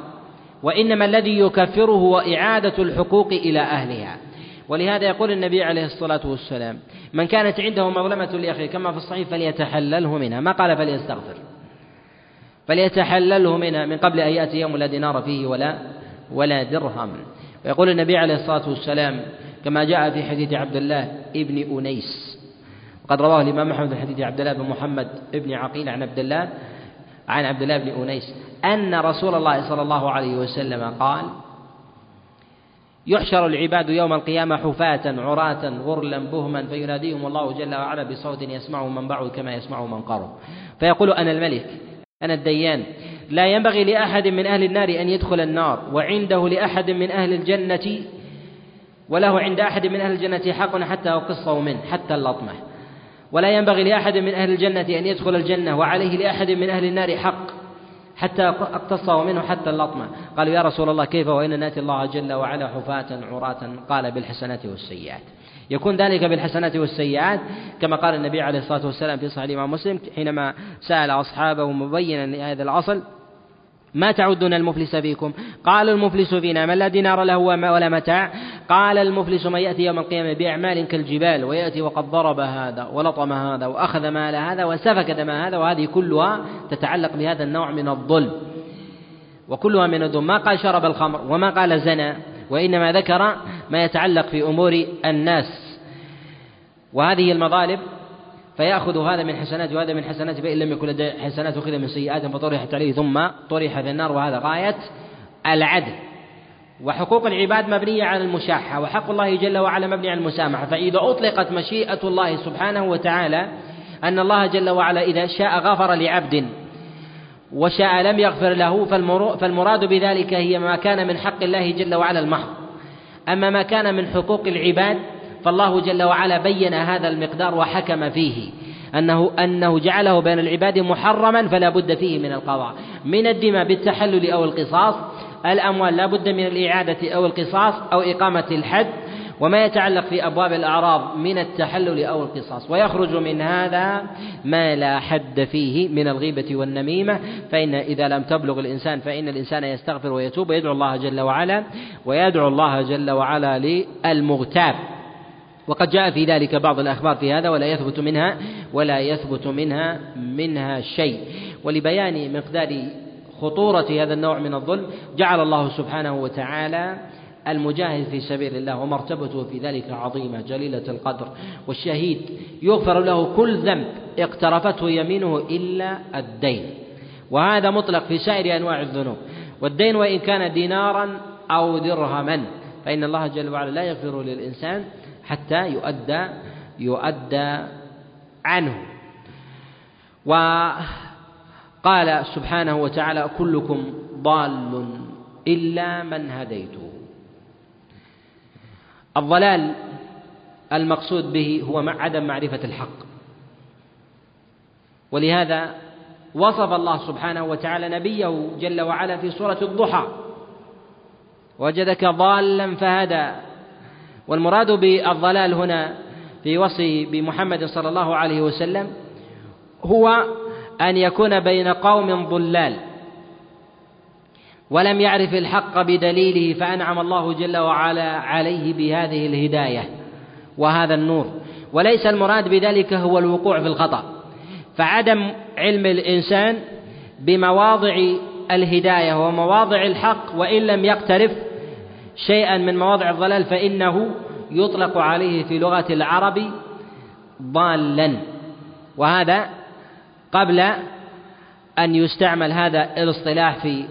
وإنما الذي يكفره هو إعادة الحقوق إلى أهلها ولهذا يقول النبي عليه الصلاة والسلام من كانت عنده مظلمة لأخيه كما في الصحيح فليتحلله منها ما قال فليستغفر فليتحلله منها من قبل أن يأتي يوم لا دينار فيه ولا ولا درهم ويقول النبي عليه الصلاة والسلام كما جاء في حديث عبد الله ابن أنيس. وقد رواه الإمام أحمد في حديث عبد الله بن محمد ابن عقيل عن عبد الله عن عبد الله بن أنيس أن رسول الله صلى الله عليه وسلم قال يحشر العباد يوم القيامة حفاة عراة غرلا بهما فيناديهم الله جل وعلا بصوت يسمعه من بعد كما يسمعه من قرب. فيقول أنا الملك أنا الديان لا ينبغي لأحد من أهل النار أن يدخل النار وعنده لأحد من أهل الجنة وله عند أحد من أهل الجنة حق حتى أقصه منه حتى اللطمة. ولا ينبغي لأحد من أهل الجنة أن يدخل الجنة وعليه لأحد من أهل النار حق حتى اقتصه منه حتى اللطمة. قالوا يا رسول الله كيف وإن نأتي الله جل وعلا حفاة عراة؟ قال بالحسنات والسيئات. يكون ذلك بالحسنات والسيئات كما قال النبي عليه الصلاة والسلام في صحيح الإمام مسلم حينما سأل أصحابه مبينا لهذا الأصل ما تعدون المفلس فيكم؟ قال المفلس فينا من لا دينار له ولا متاع. قال المفلس من يأتي يوم القيامة بأعمال كالجبال ويأتي وقد ضرب هذا ولطم هذا وأخذ مال هذا وسفك دم هذا وهذه كلها تتعلق بهذا النوع من الظلم. وكلها من الظلم. ما قال شرب الخمر وما قال زنى وإنما ذكر ما يتعلق في أمور الناس. وهذه المظالم فيأخذ هذا من حسناته وهذا من حسناته فإن لم يكن لديه حسنات أخذ من سيئات فطرحت عليه ثم طرح في النار وهذا غاية العدل. وحقوق العباد مبنية على المشاحة وحق الله جل وعلا مبني على المسامحة. فإذا أطلقت مشيئة الله سبحانه وتعالى أن الله جل وعلا إذا شاء غفر لعبد وشاء لم يغفر له فالمراد بذلك هي ما كان من حق الله جل وعلا المحض. أما ما كان من حقوق العباد فالله جل وعلا بين هذا المقدار وحكم فيه أنه أنه جعله بين العباد محرما فلا بد فيه من القضاء. من الدماء بالتحلل أو القصاص الأموال لا بد من الإعادة أو القصاص أو إقامة الحد وما يتعلق في أبواب الأعراض من التحلل أو القصاص. ويخرج من هذا ما لا حد فيه من الغيبة والنميمة. فإن إذا لم تبلغ الإنسان فإن الإنسان يستغفر ويتوب ويدعو الله جل وعلا ويدعو الله جل وعلا للمغتاب. وقد جاء في ذلك بعض الأخبار في هذا ولا يثبت منها ولا يثبت منها منها شيء. ولبيان مقدار خطورة هذا النوع من الظلم جعل الله سبحانه وتعالى المجاهد في سبيل الله ومرتبته في ذلك عظيمة جليلة القدر. والشهيد يغفر له كل ذنب اقترفته يمينه إلا الدين. وهذا مطلق في سائر أنواع الذنوب. والدين وإن كان دينارا أو درهما. فإن الله جل وعلا لا يغفر للإنسان حتى يؤدى يؤدى عنه. وقال سبحانه وتعالى كلكم ضال إلا من هديته. الضلال المقصود به هو عدم معرفة الحق. ولهذا وصف الله سبحانه وتعالى نبيه جل وعلا في سورة الضحى وجدك ضالا فهدى. والمراد بالضلال هنا في وصي بمحمد صلى الله عليه وسلم هو أن يكون بين قوم ضلال ولم يعرف الحق بدليله فأنعم الله جل وعلا عليه بهذه الهداية وهذا النور. وليس المراد بذلك هو الوقوع في الخطأ فعدم علم الإنسان بمواضع الهداية ومواضع الحق وإن لم يقترف شيئا من مواضع الضلال فإنه يطلق عليه في لغة العرب ضالا. وهذا قبل أن يستعمل هذا الاصطلاح في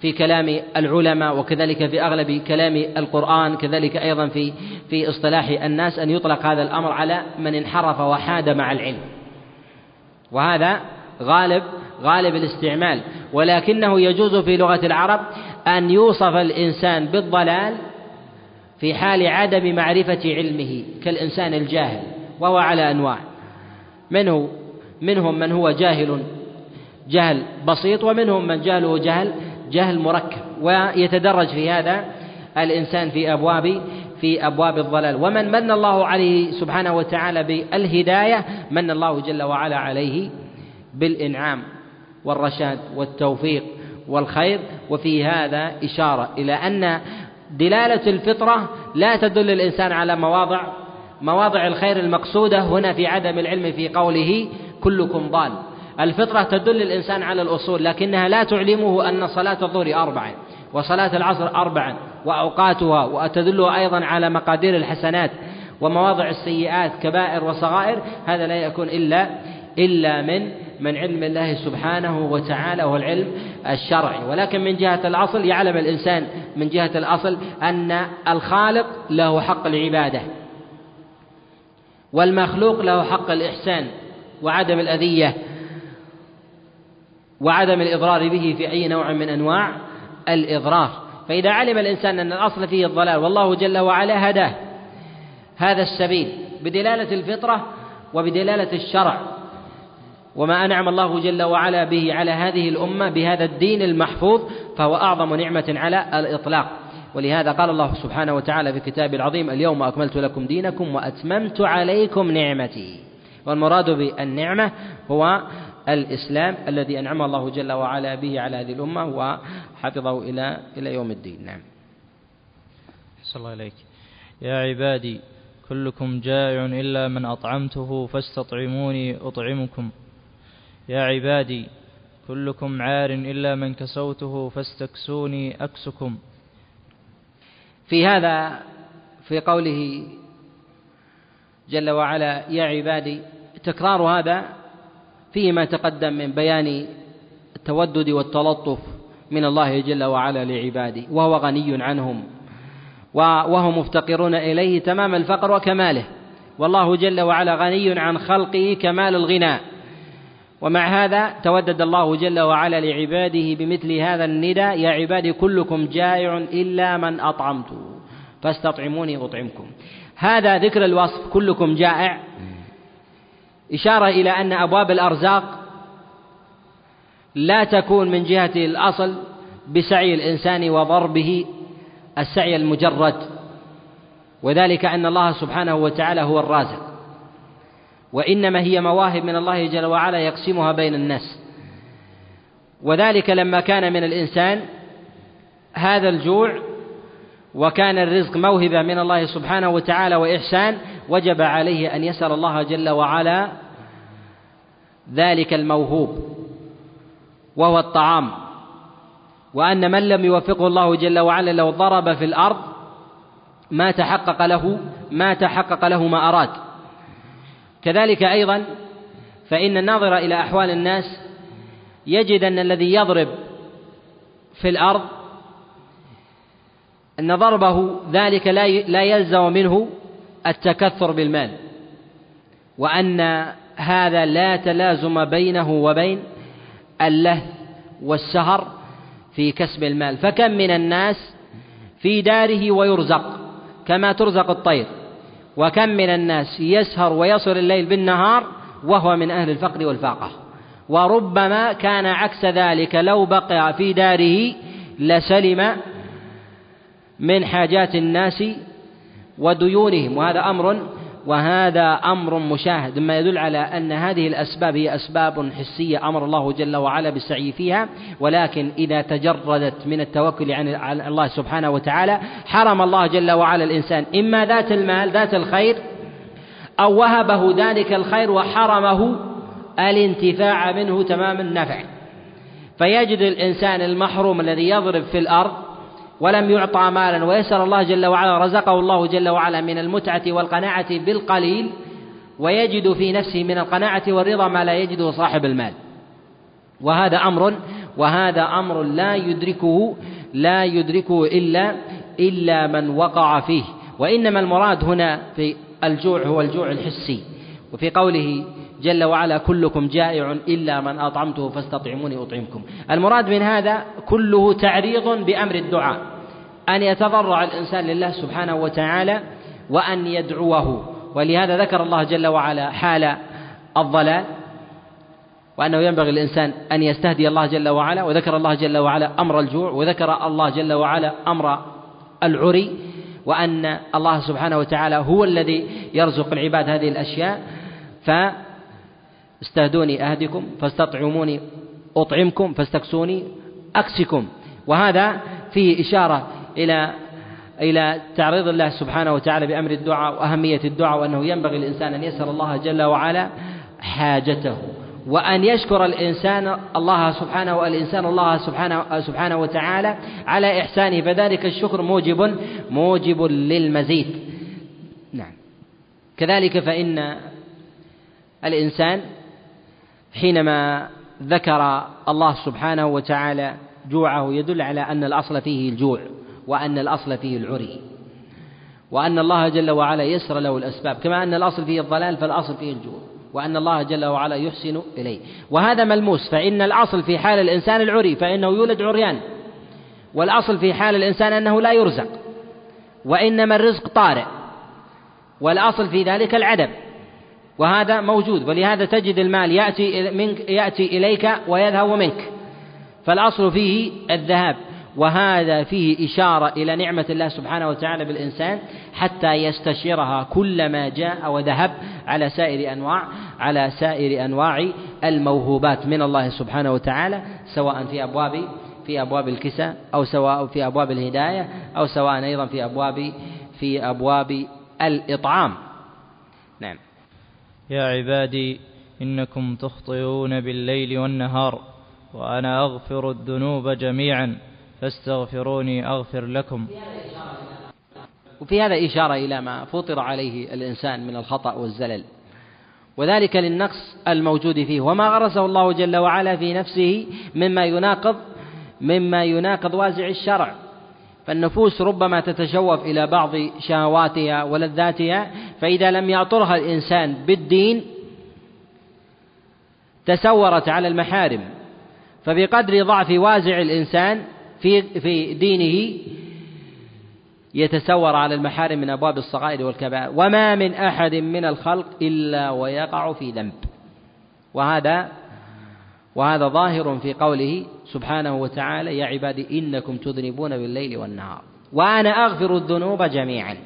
في كلام العلماء وكذلك في أغلب كلام القرآن كذلك أيضا في في اصطلاح الناس أن يطلق هذا الأمر على من انحرف وحاد مع العلم. وهذا غالب غالب الاستعمال. ولكنه يجوز في لغة العرب أن يوصف الإنسان بالضلال في حال عدم معرفة علمه كالإنسان الجاهل وهو على أنواع. منه منهم من هو جاهل جهل بسيط ومنهم من جهله جهل جهل مركب. ويتدرج في هذا الإنسان في أبواب في أبواب الضلال. ومن من الله عليه سبحانه وتعالى بالهداية من الله جل وعلا عليه بالإنعام والرشاد والتوفيق. والخير وفي هذا إشارة إلى أن دلالة الفطرة لا تدل الإنسان على مواضع مواضع الخير المقصودة هنا في عدم العلم في قوله كلكم ضال. الفطرة تدل الإنسان على الأصول لكنها لا تعلمه أن صلاة الظهر أربعة وصلاة العصر أربعا وأوقاتها وتدله أيضا على مقادير الحسنات ومواضع السيئات كبائر وصغائر هذا لا يكون إلا إلا من من علم الله سبحانه وتعالى وهو العلم الشرعي. ولكن من جهة الأصل يعلم الإنسان من جهة الأصل أن الخالق له حق العبادة والمخلوق له حق الإحسان وعدم الأذية وعدم الإضرار به في أي نوع من أنواع الإضرار. فإذا علم الإنسان أن الأصل فيه الضلال والله جل وعلا هداه هذا السبيل بدلالة الفطرة وبدلالة الشرع. وما أنعم الله جل وعلا به على هذه الأمة بهذا الدين المحفوظ فهو أعظم نعمة على الإطلاق. ولهذا قال الله سبحانه وتعالى في كتابه العظيم اليوم أكملت لكم دينكم وأتممت عليكم نعمتي. والمراد بالنعمة هو الإسلام الذي أنعم الله جل وعلا به على هذه الأمة وحفظه إلى إلى يوم الدين. نعم.
صلى الله عليك يا عبادي كلكم جائع إلا من أطعمته فاستطعموني أطعمكم. يا عبادي كلكم عار إلا من كسوته فاستكسوني أكسكم.
في هذا في قوله جل وعلا يا عبادي تكرار هذا فيه ما تقدم من بيان التودد والتلطف من الله جل وعلا لعباده وهو غني عنهم وهم مفتقرون إليه تمام الفقر وكماله والله جل وعلا غني عن خلقه كمال الغنى ومع هذا تودد الله جل وعلا لعباده بمثل هذا النداء يا عبادي كلكم جائع إلا من أطعمته فاستطعموني أطعمكم. هذا ذكر الوصف كلكم جائع. إشارة إلى أن أبواب الأرزاق لا تكون من جهة الأصل بسعي الإنسان وضربه السعي المجرد. وذلك أن الله سبحانه وتعالى هو الرازق. وإنما هي مواهب من الله جل وعلا يقسمها بين الناس. وذلك لما كان من الإنسان هذا الجوع وكان الرزق موهبة من الله سبحانه وتعالى وإحسان وجب عليه أن يسأل الله جل وعلا ذلك الموهوب وهو الطعام. وأن من لم يوفقه الله جل وعلا لو ضرب في الأرض ما تحقق له ما تحقق له ما أراد. كذلك أيضا فإن الناظر إلى أحوال الناس يجد أن الذي يضرب في الأرض أن ضربه ذلك لا يلزم منه التكثر بالمال وأن هذا لا تلازم بينه وبين اللهث والسهر في كسب المال. فكم من الناس في داره ويرزق كما ترزق الطير. وكم من الناس يسهر ويصل الليل بالنهار وهو من أهل الفقر والفاقة. وربما كان عكس ذلك لو بقي في داره لسلم من حاجات الناس وديونهم وهذا أمر وهذا أمر مشاهد مما يدل على أن هذه الأسباب هي أسباب حسية أمر الله جل وعلا بالسعي فيها ولكن إذا تجردت من التوكل عن الله سبحانه وتعالى حرم الله جل وعلا الإنسان إما ذات المال ذات الخير أو وهبه ذلك الخير وحرمه الانتفاع منه تمام النفع. فيجد الإنسان المحروم الذي يضرب في الأرض ولم يعطى مالا. ويسر الله جل وعلا رزقه الله جل وعلا من المتعة والقناعة بالقليل ويجد في نفسه من القناعة والرضا ما لا يجده صاحب المال. وهذا أمر وهذا أمر لا يدركه لا يدركه إلا إلا من وقع فيه. وإنما المراد هنا في الجوع هو الجوع الحسي. وفي قوله جل وعلا كلكم جائع إلا من أطعمته فاستطعموني أطعمكم. المراد من هذا كله تعريض بأمر الدعاء. أن يتضرع الإنسان لله سبحانه وتعالى وأن يدعوه. ولهذا ذكر الله جل وعلا حال الضلال وأنه ينبغي الإنسان أن يستهدي الله جل وعلا وذكر الله جل وعلا أمر الجوع وذكر الله جل وعلا أمر العري وأن الله سبحانه وتعالى هو الذي يرزق العباد هذه الأشياء. فاستهدوني أهدكم فاستطعموني أطعمكم فاستكسوني أكسكم وهذا فيه إشارة إلى إلى تعريض الله سبحانه وتعالى بأمر الدعاء وأهمية الدعاء وأنه ينبغي الإنسان أن يسأل الله جل وعلا حاجته وأن يشكر الإنسان الله سبحانه والإنسان الله سبحانه سبحانه وتعالى على إحسانه فذلك الشكر موجب موجب للمزيد. نعم. كذلك فإن الإنسان حينما ذكر الله سبحانه وتعالى جوعه يدل على أن الأصل فيه الجوع وأن الأصل فيه العري وأن الله جل وعلا يسر له الأسباب. كما أن الأصل فيه الضلال فالأصل فيه الجوع وأن الله جل وعلا يحسن إليه. وهذا ملموس. فإن الأصل في حال الإنسان العري فإنه يولد عريان. والأصل في حال الإنسان أنه لا يرزق. وإنما الرزق طارئ. والأصل في ذلك العدم. وهذا موجود ولهذا تجد المال يأتي منك يأتي إليك ويذهب منك. فالأصل فيه الذهاب وهذا فيه إشارة إلى نعمة الله سبحانه وتعالى بالإنسان حتى يستشيرها كلما جاء وذهب على سائر أنواع على سائر أنواع الموهوبات من الله سبحانه وتعالى سواء في أبواب في أبواب الكساء أو سواء في أبواب الهداية أو سواء أيضا في أبواب في أبواب الإطعام.
يا عبادي إنكم تخطئون بالليل والنهار وأنا أغفر الذنوب جميعا فاستغفروني أغفر لكم.
وفي هذا إشارة إلى ما فطر عليه الإنسان من الخطأ والزلل. وذلك للنقص الموجود فيه وما غرسه الله جل وعلا في نفسه مما يناقض مما يناقض وازع الشرع. فالنفوس ربما تتشوف إلى بعض شهواتها ولذاتها فإذا لم يعطرها الإنسان بالدين تسورت على المحارم. فبقدر ضعف وازع الإنسان في في دينه يتسور على المحارم من أبواب الصغائر والكبائر. وما من أحد من الخلق إلا ويقع في ذنب. وهذا وهذا ظاهر في قوله سبحانه وتعالى يا عبادي إنكم تذنبون بالليل والنهار. وأنا أغفر الذنوب جميعا.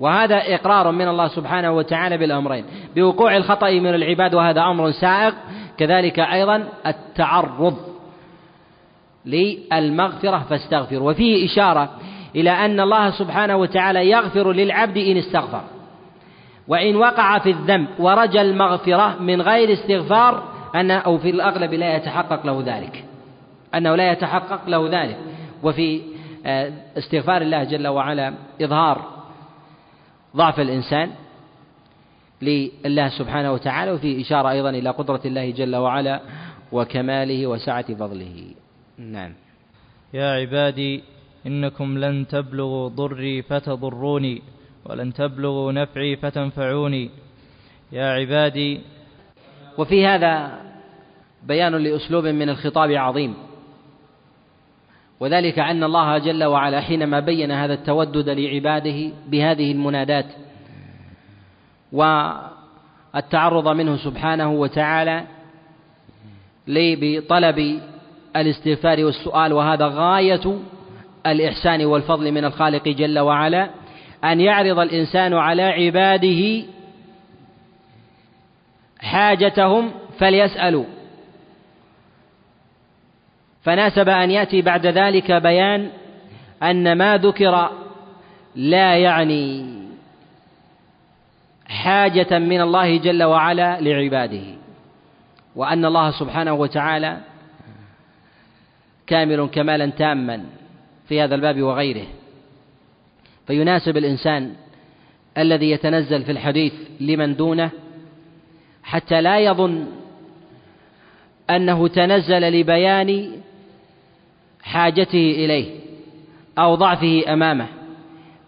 وهذا إقرار من الله سبحانه وتعالى بالأمرين. بوقوع الخطأ من العباد وهذا أمر سائغ كذلك أيضا التعرض للمغفرة فاستغفر وفيه إشارة إلى أن الله سبحانه وتعالى يغفر للعبد إن استغفر. وإن وقع في الذنب ورجى المغفرة من غير استغفار أن أو في الأغلب لا يتحقق له ذلك. أنه لا يتحقق له ذلك. وفي آه، استغفار الله جل وعلا إظهار ضعف الإنسان لله سبحانه وتعالى وفي إشارة أيضا إلى قدرة الله جل وعلا وكماله وسعة فضله. نعم.
يا عبادي إنكم لن تبلغوا ضري فتضروني ولن تبلغوا نفعي فتنفعوني. يا عبادي
وفي هذا بيان لأسلوب من الخطاب عظيم. وذلك أن الله جل وعلا حينما بين هذا التودد لعباده بهذه المنادات والتعرض منه سبحانه وتعالى بطلب الاستغفار والسؤال وهذا غاية الإحسان والفضل من الخالق جل وعلا أن يعرض الإنسان على عباده حاجتهم فليسألوا. فناسب أن يأتي بعد ذلك بيان أن ما ذكر لا يعني حاجة من الله جل وعلا لعباده وأن الله سبحانه وتعالى كامل كمالا تاما في هذا الباب وغيره. فيناسب الإنسان الذي يتنزل في الحديث لمن دونه حتى لا يظن أنه تنزل لبيان حاجته إليه أو ضعفه أمامه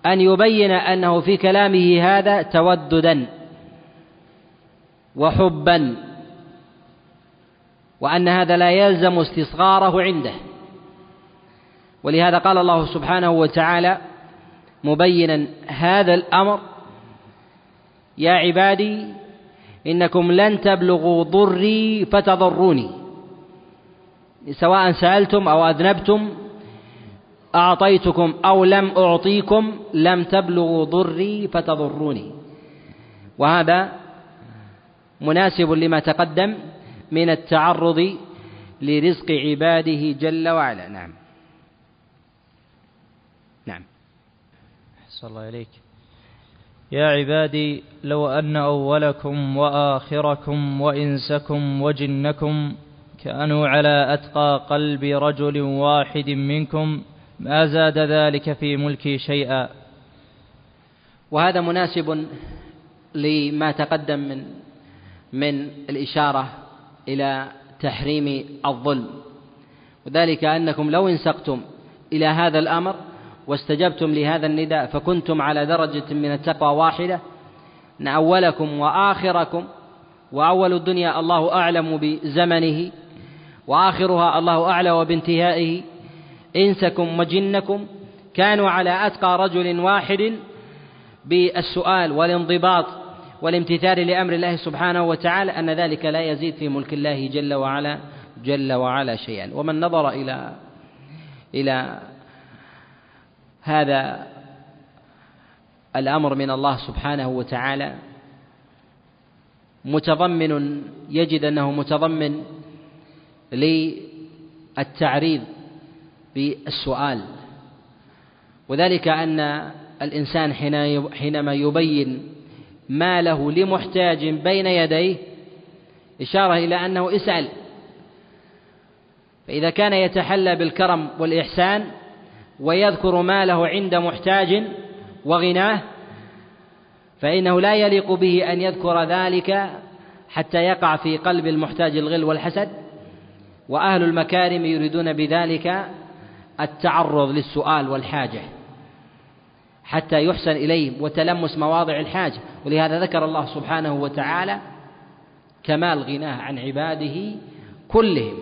أن يبين أنه في كلامه هذا توددا وحبا وأن هذا لا يلزم استصغاره عنده. ولهذا قال الله سبحانه وتعالى مبينا هذا الأمر يا عبادي إنكم لن تبلغوا ضري فتضروني. سواء سألتم أو أذنبتم أعطيتكم أو لم أعطيكم لم تبلغوا ضري فتضروني. وهذا مناسب لما تقدم من التعرض لرزق عباده جل وعلا. نعم. نعم.
صلى الله عليك يا عبادي لو أن أولكم وآخركم وإنسكم وجنكم كانوا على أتقى قلب رجل واحد منكم ما زاد ذلك في ملكي شيئا.
وهذا مناسب لما تقدم من من الإشارة إلى تحريم الظلم. وذلك أنكم لو انسقتم إلى هذا الأمر واستجبتم لهذا النداء فكنتم على درجة من التقوى واحدة. أن أولكم وآخركم وأول الدنيا الله أعلم بزمنه. وآخرها الله أعلم بانتهائه إنسكم وجنكم كانوا على أتقى رجل واحد بالسؤال والانضباط والامتثال لأمر الله سبحانه وتعالى أن ذلك لا يزيد في ملك الله جل وعلا جل وعلا شيئا. ومن نظر إلى إلى هذا الأمر من الله سبحانه وتعالى متضمن يجد أنه متضمن للتعريض بالسؤال. وذلك أن الإنسان حينما يبين ما له لمحتاج بين يديه إشارة إلى أنه اسأل فإذا كان يتحلى بالكرم والإحسان ويذكر ما له عند محتاج وغناه فإنه لا يليق به أن يذكر ذلك حتى يقع في قلب المحتاج الغل والحسد. وأهل المكارم يريدون بذلك التعرض للسؤال والحاجة حتى يحسن إليه وتلمس مواضع الحاجة ولهذا ذكر الله سبحانه وتعالى كمال غناه عن عباده كلهم.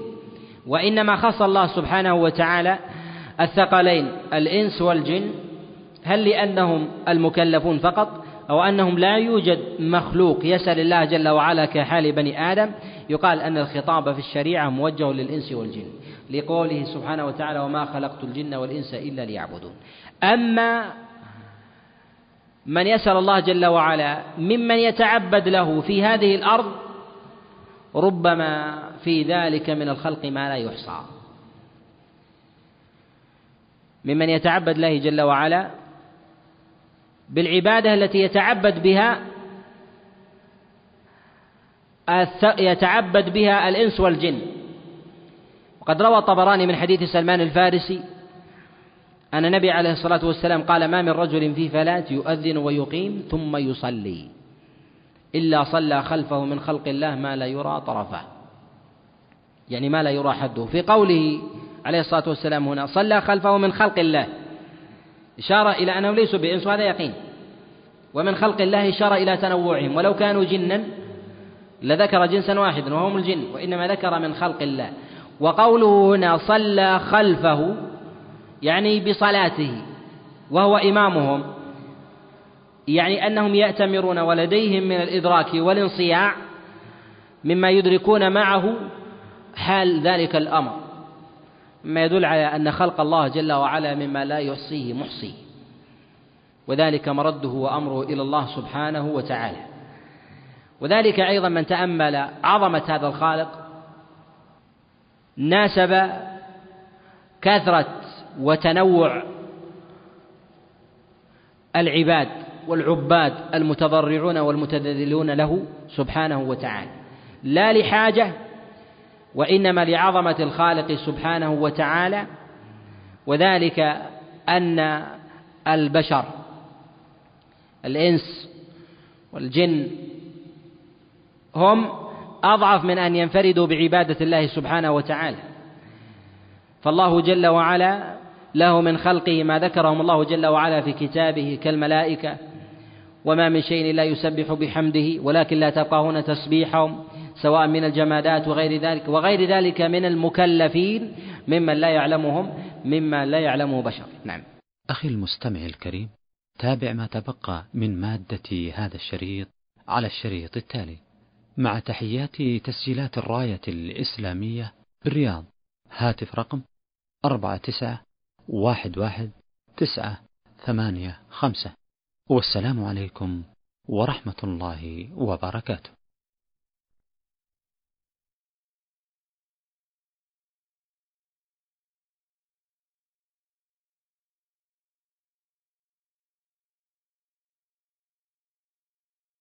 وإنما خص الله سبحانه وتعالى الثقلين الإنس والجن هل لأنهم المكلفون فقط أو أنهم لا يوجد مخلوق يسأل الله جل وعلا كحال بني آدم؟ يقال أن الخطاب في الشريعة موجه للإنس والجن لقوله سبحانه وتعالى وما خلقت الجن والإنس إلا ليعبدون أما من يسأل الله جل وعلا ممن يتعبد له في هذه الأرض ربما في ذلك من الخلق ما لا يحصى. ممن يتعبد الله جل وعلا بالعبادة التي يتعبد بها يتعبد بها الإنس والجن. وقد روى الطبراني من حديث سلمان الفارسي أن النبي عليه الصلاة والسلام قال ما من رجل في فلاة يؤذن ويقيم ثم يصلي. إلا صلى خلفه من خلق الله ما لا يرى طرفه. يعني ما لا يرى حده. في قوله عليه الصلاة والسلام هنا صلى خلفه من خلق الله. إشارة إلى أنهم ليسوا بإنس وهذا يقين. ومن خلق الله إشارة إلى تنوعهم. ولو كانوا جنا لذكر جنسا واحدا وهم الجن وإنما ذكر من خلق الله. وقوله هنا صلى خلفه يعني بصلاته وهو إمامهم يعني أنهم يأتمرون ولديهم من الإدراك والانصياع مما يدركون معه حال ذلك الأمر. مما يدل على أن خلق الله جل وعلا مما لا يحصيه محصي. وذلك مرده وأمره إلى الله سبحانه وتعالى. وذلك أيضا من تأمل عظمة هذا الخالق ناسب كثرة وتنوع العباد والعباد المتضرعون والمتذللون له سبحانه وتعالى. لا لحاجة وإنما لعظمة الخالق سبحانه وتعالى وذلك أن البشر الإنس والجن هم أضعف من أن ينفردوا بعبادة الله سبحانه وتعالى. فالله جل وعلا له من خلقه ما ذكرهم الله جل وعلا في كتابه كالملائكة وما من شيء لا يسبح بحمده ولكن لا تفقهون تسبيحهم سواء من الجمادات وغير ذلك وغير ذلك من المكلفين ممن لا يعلمهم مما لا يعلمه بشر. نعم.
أخي المستمع الكريم تابع ما تبقى من مادة هذا الشريط على الشريط التالي. مع تحيات تسجيلات الراية الإسلامية بالرياض هاتف رقم أربعة تسعة واحد واحد تسعة ثمانية خمسة. والسلام عليكم ورحمة الله وبركاته.